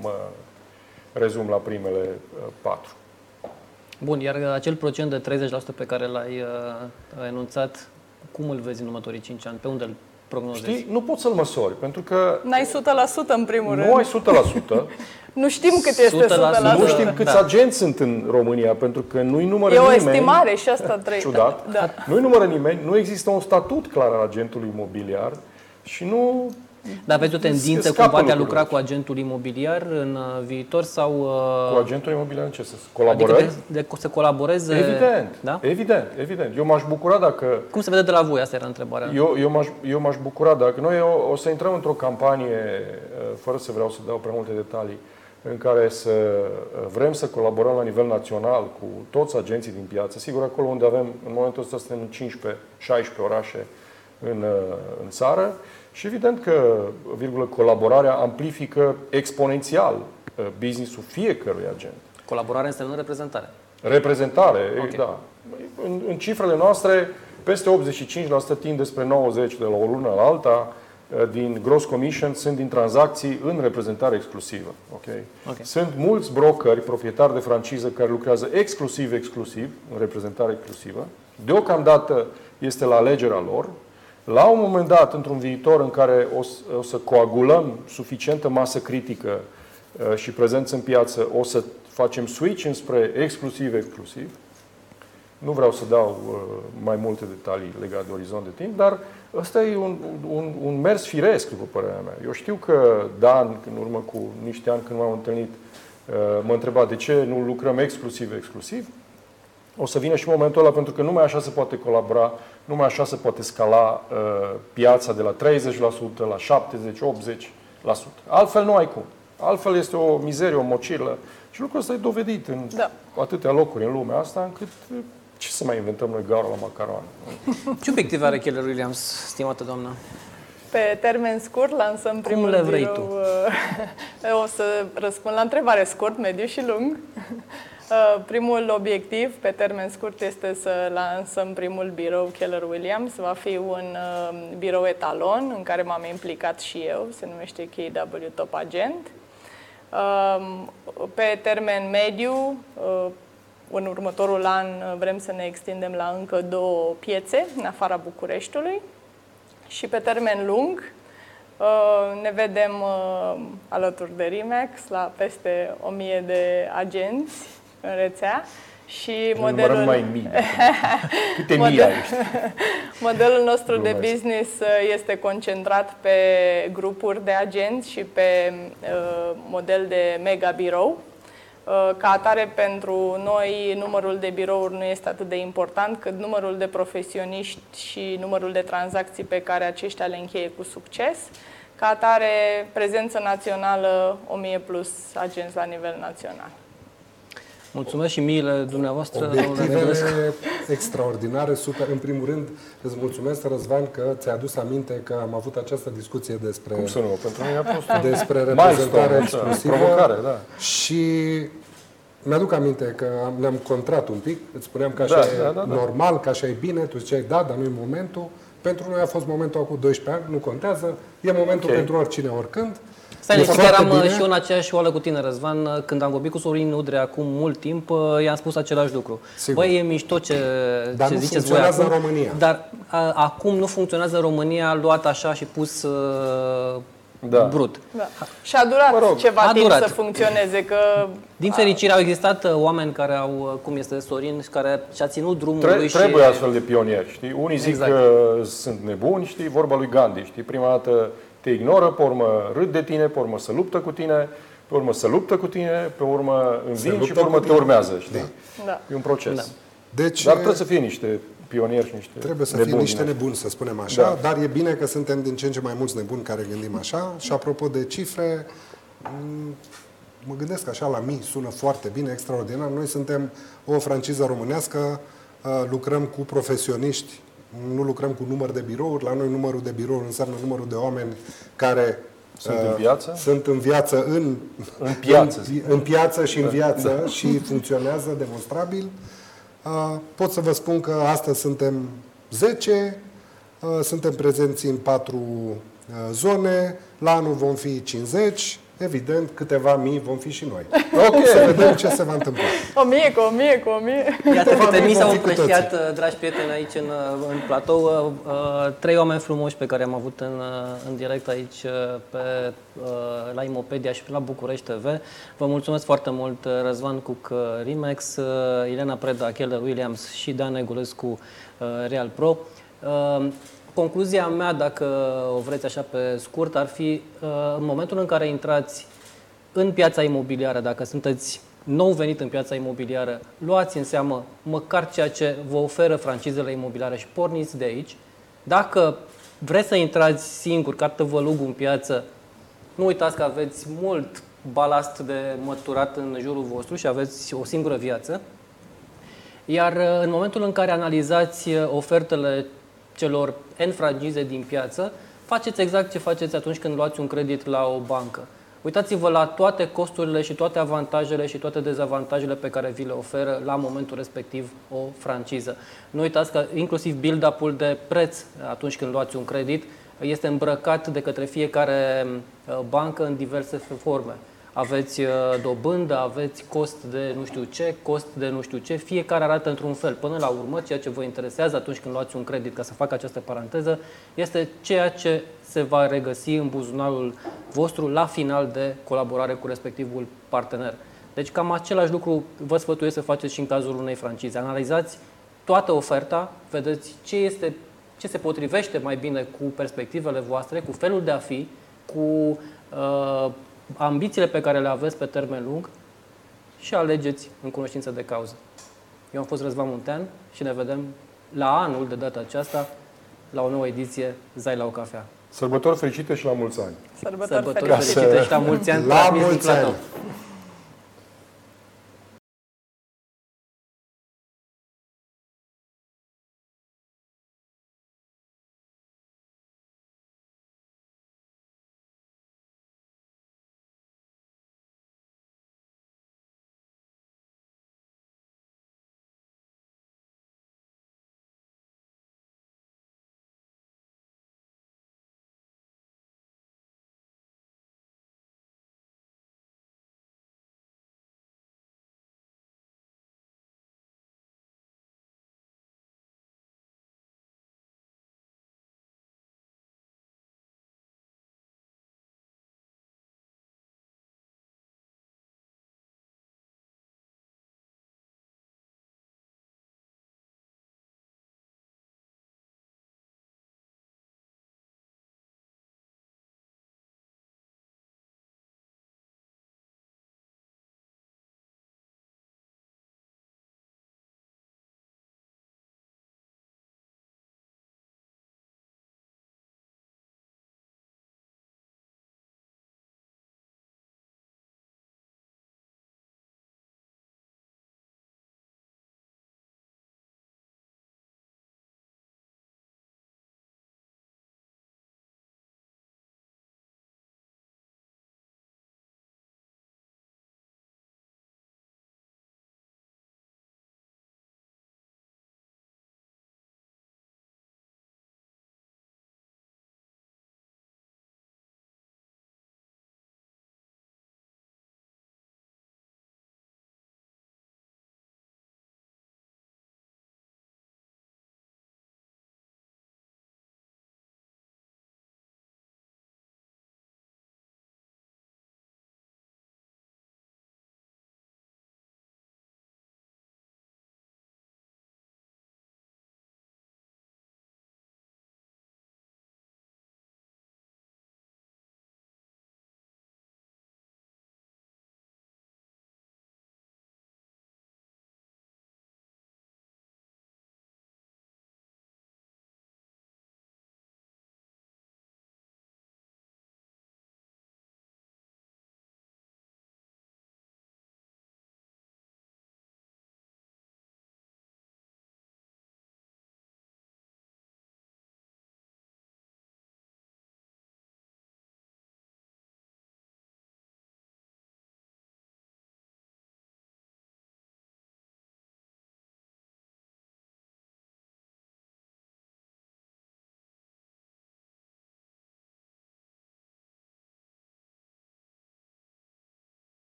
mă rezum la primele uh, patru. Bun, iar acel procent de 30% pe care l-ai uh, enunțat, cum îl vezi în următorii 5 ani? Pe unde îl prognozezi? Știi, nu poți să-l măsori, pentru că N-ai 100% în primul rând. nu ai 100%, Nu știm cât este 100%. 100%. nu știm câți Da. agenți sunt în România, pentru că nu-i numără E o nimeni. estimare și asta trebuie. Ciudat. Da. Nu-i numără nimeni, nu există un statut clar al agentului imobiliar și nu... Dar aveți o tendință scapă cumva de a lucrurile. lucra cu agentul imobiliar în uh, viitor sau... uh, Cu agentul imobiliar în ce să Adică colaborăm? de, de, să colaboreze... Evident, Da? evident, evident. Eu m-aș bucura dacă Cum se vede de la voi? Asta era întrebarea. Eu, eu, m-aș, eu m-aș bucura dacă noi o, o să intrăm într-o campanie, uh, fără să vreau să dau prea multe detalii, în care să uh, vrem să colaborăm la nivel național cu toți agenții din piață. Sigur, acolo unde avem, în momentul ăsta suntem în 15-16 orașe în, uh, în țară și evident că, virgulă, colaborarea amplifică exponențial uh, business-ul fiecărui agent. Colaborare înseamnă reprezentare. Reprezentare, Ok. da. În, în cifrele noastre, peste 85% tind despre 90% de la o lună la alta, eh, din gross commission sunt din tranzacții în reprezentare exclusivă. Okay? Ok. Sunt mulți brokeri, proprietari de franciză, care lucrează exclusiv, exclusiv, în reprezentare exclusivă. Deocamdată este la alegerea lor. La un moment dat, într-un viitor în care o, să- o să coagulăm suficientă masă critică uh, și prezență în piață, o să facem switch înspre exclusiv, exclusiv. Nu vreau să dau uh, mai multe detalii legate de orizont de timp, dar ăsta e un, un, un mers firesc, după părerea mea. Eu știu că Dan, în urmă cu niște ani când m-am întâlnit, uh, mă întreba de ce nu lucrăm exclusiv, exclusiv. O să vină și momentul ăla pentru că numai așa se poate colabora, numai așa se poate scala uh, piața de la 30% la 70-80%. Altfel nu ai cum. Altfel este o mizerie, o mocilă. Și lucrul ăsta e dovedit în Da. atâtea locuri în lumea asta, încât uh, ce să mai inventăm noi gaură la macaroane? Ce obiective are Keller Williams, stimată doamnă? Pe termen scurt lansăm primul le vrei birou. uh, o să răspund la întrebare scurt, mediu și lung. Uh, Primul obiectiv pe termen scurt este să lansăm primul birou Keller Williams. Va fi un uh, birou etalon în care m-am implicat și eu, se numește KW Top Agent. Um, Pe termen mediu, uh, în următorul an uh, vrem să ne extindem la încă două piețe în afara Bucureștiului. Și pe termen lung uh, ne vedem uh, alături de RIMAX la peste 1000 de agenți în rețea și Modelul... modelul, mai mii. Câte mii Model- ai? modelul nostru de Glumesc. business uh, este concentrat pe grupuri de agenți și pe uh, model de mega birou. Uh, Ca atare, pentru noi, numărul de birouri nu este atât de important cât numărul de profesioniști și numărul de tranzacții pe care aceștia le încheie cu succes. Ca atare, prezență națională, 1000 plus agenți la nivel național. Mulțumesc și miile dumneavoastră, domnule Obiectivele Negulescu. extraordinare, super. În primul rând, îți mulțumesc, Răzvan, că ți-ai adus aminte că am avut această discuție despre, Cum să nu? Pentru noi a fost un despre milestone, reprezentare așa, exclusivă. provocare, da. Și mi-aduc aminte că am, ne-am contrat un pic, îți spuneam că așa Da, e da, da, da. normal, că așa e bine, tu ziceai da, dar nu e momentul. Pentru noi a fost momentul acum 12 ani, nu contează, e momentul Ok. pentru oricine, oricând. Stai, E liniștit, foarte chiar am uh, bine. și eu în aceeași oală cu tine, Răzvan. Când am vorbit cu Sorin Udre acum mult timp, uh, i-am spus același lucru. Sigur. Băi, e mișto ce, Dar ce nu ziceți voi funcționează acum, în România. Dar a, acum nu funcționează în România luat așa și pus uh, Da. brut. Da. Și a durat Mă rog, ceva a timp durat. să funcționeze, că Din fericire au existat uh, oameni care au, uh, cum este Sorin, și care și-a ținut drumul Tre- lui și... trebuie astfel de pionieri, știi? Unii zic Exact. că sunt nebuni, știi? Vorba lui Gandhi, știi? Prima dată te ignoră, pe urmă râd de tine, pe urmă să luptă cu tine, pe urmă să luptă cu tine, pe urmă învin și luptă pe urmă cu te tine. urmează, știi? Da. E un proces. Da. Deci, Dar trebuie să fie niște pionieri și niște Trebuie să nebuni fie niște din ăștia. nebuni, să spunem așa, Da. dar e bine că suntem din ce în ce mai mulți nebuni care gândim așa. Și apropo de cifre, m, mă gândesc așa la mii, sună foarte bine, extraordinar. Noi suntem o franciză românească, uh, lucrăm cu profesioniști, nu lucrăm cu număr de birouri. La noi numărul de birouri înseamnă numărul de oameni care Sunt uh, în viață? Sunt în viață, în, În piață. în, în piață și în viață și funcționează demonstrabil. Uh, Pot să vă spun că astăzi suntem 10, uh, suntem prezenți în patru uh, zone, la anul vom fi 50, evident, câteva mii vom fi și noi. Ok. Să vedem ce se va întâmpla. O mie cu o mie cu o mie. Iată Câteva câte mii mii s-au vom fi cu împrăștiat, uh, dragi prieteni, aici în, uh, în platou. Uh, uh, Trei oameni frumoși pe care am avut în, uh, în direct aici uh, pe, uh, la Imopedia și la București TV. Vă mulțumesc foarte mult, uh, Răzvan Cuc uh, Rimex, uh, Elena Preda, Keller Williams și Dan Negulescu, uh, Real Pro. Uh, Concluzia mea, dacă o vreți așa pe scurt, ar fi uh, în momentul în care intrați în piața imobiliară, dacă sunteți nou venit în piața imobiliară, luați în seamă măcar ceea ce vă oferă francizele imobiliare și porniți de aici. Dacă vreți să intrați singur, ca tăvălugul în piață, nu uitați că aveți mult balast de măturat în jurul vostru și aveți o singură viață. Iar uh, în momentul în care analizați uh, ofertele celor N frangize din piață, faceți exact ce faceți atunci când luați un credit la o bancă. Uitați-vă la toate costurile și toate avantajele și toate dezavantajele pe care vi le oferă la momentul respectiv o franciză. Nu uitați că inclusiv build-up-ul de preț atunci când luați un credit este îmbrăcat de către fiecare uh, bancă în diverse forme. Aveți uh, dobândă, aveți cost de nu știu ce, cost de nu știu ce, fiecare arată într-un fel. Până la urmă, ceea ce vă interesează atunci când luați un credit, ca să fac această paranteză, este ceea ce se va regăsi în buzunarul vostru la final de colaborare cu respectivul partener. Deci cam același lucru vă sfătuiesc să faceți și în cazul unei francize. Analizați toată oferta, vedeți ce, este, ce se potrivește mai bine cu perspectivele voastre, cu felul de a fi, cu uh, ambițiile pe care le aveți pe termen lung și alegeți în cunoștință de cauză. Eu am fost Răzvan Muntean și ne vedem la anul de data aceasta la o nouă ediție Zai la o cafea. Sărbători fericite și la mulți ani! Sărbători Sărbători fericite. fericite și la mulți ani! La transmis din mulți platou. ani!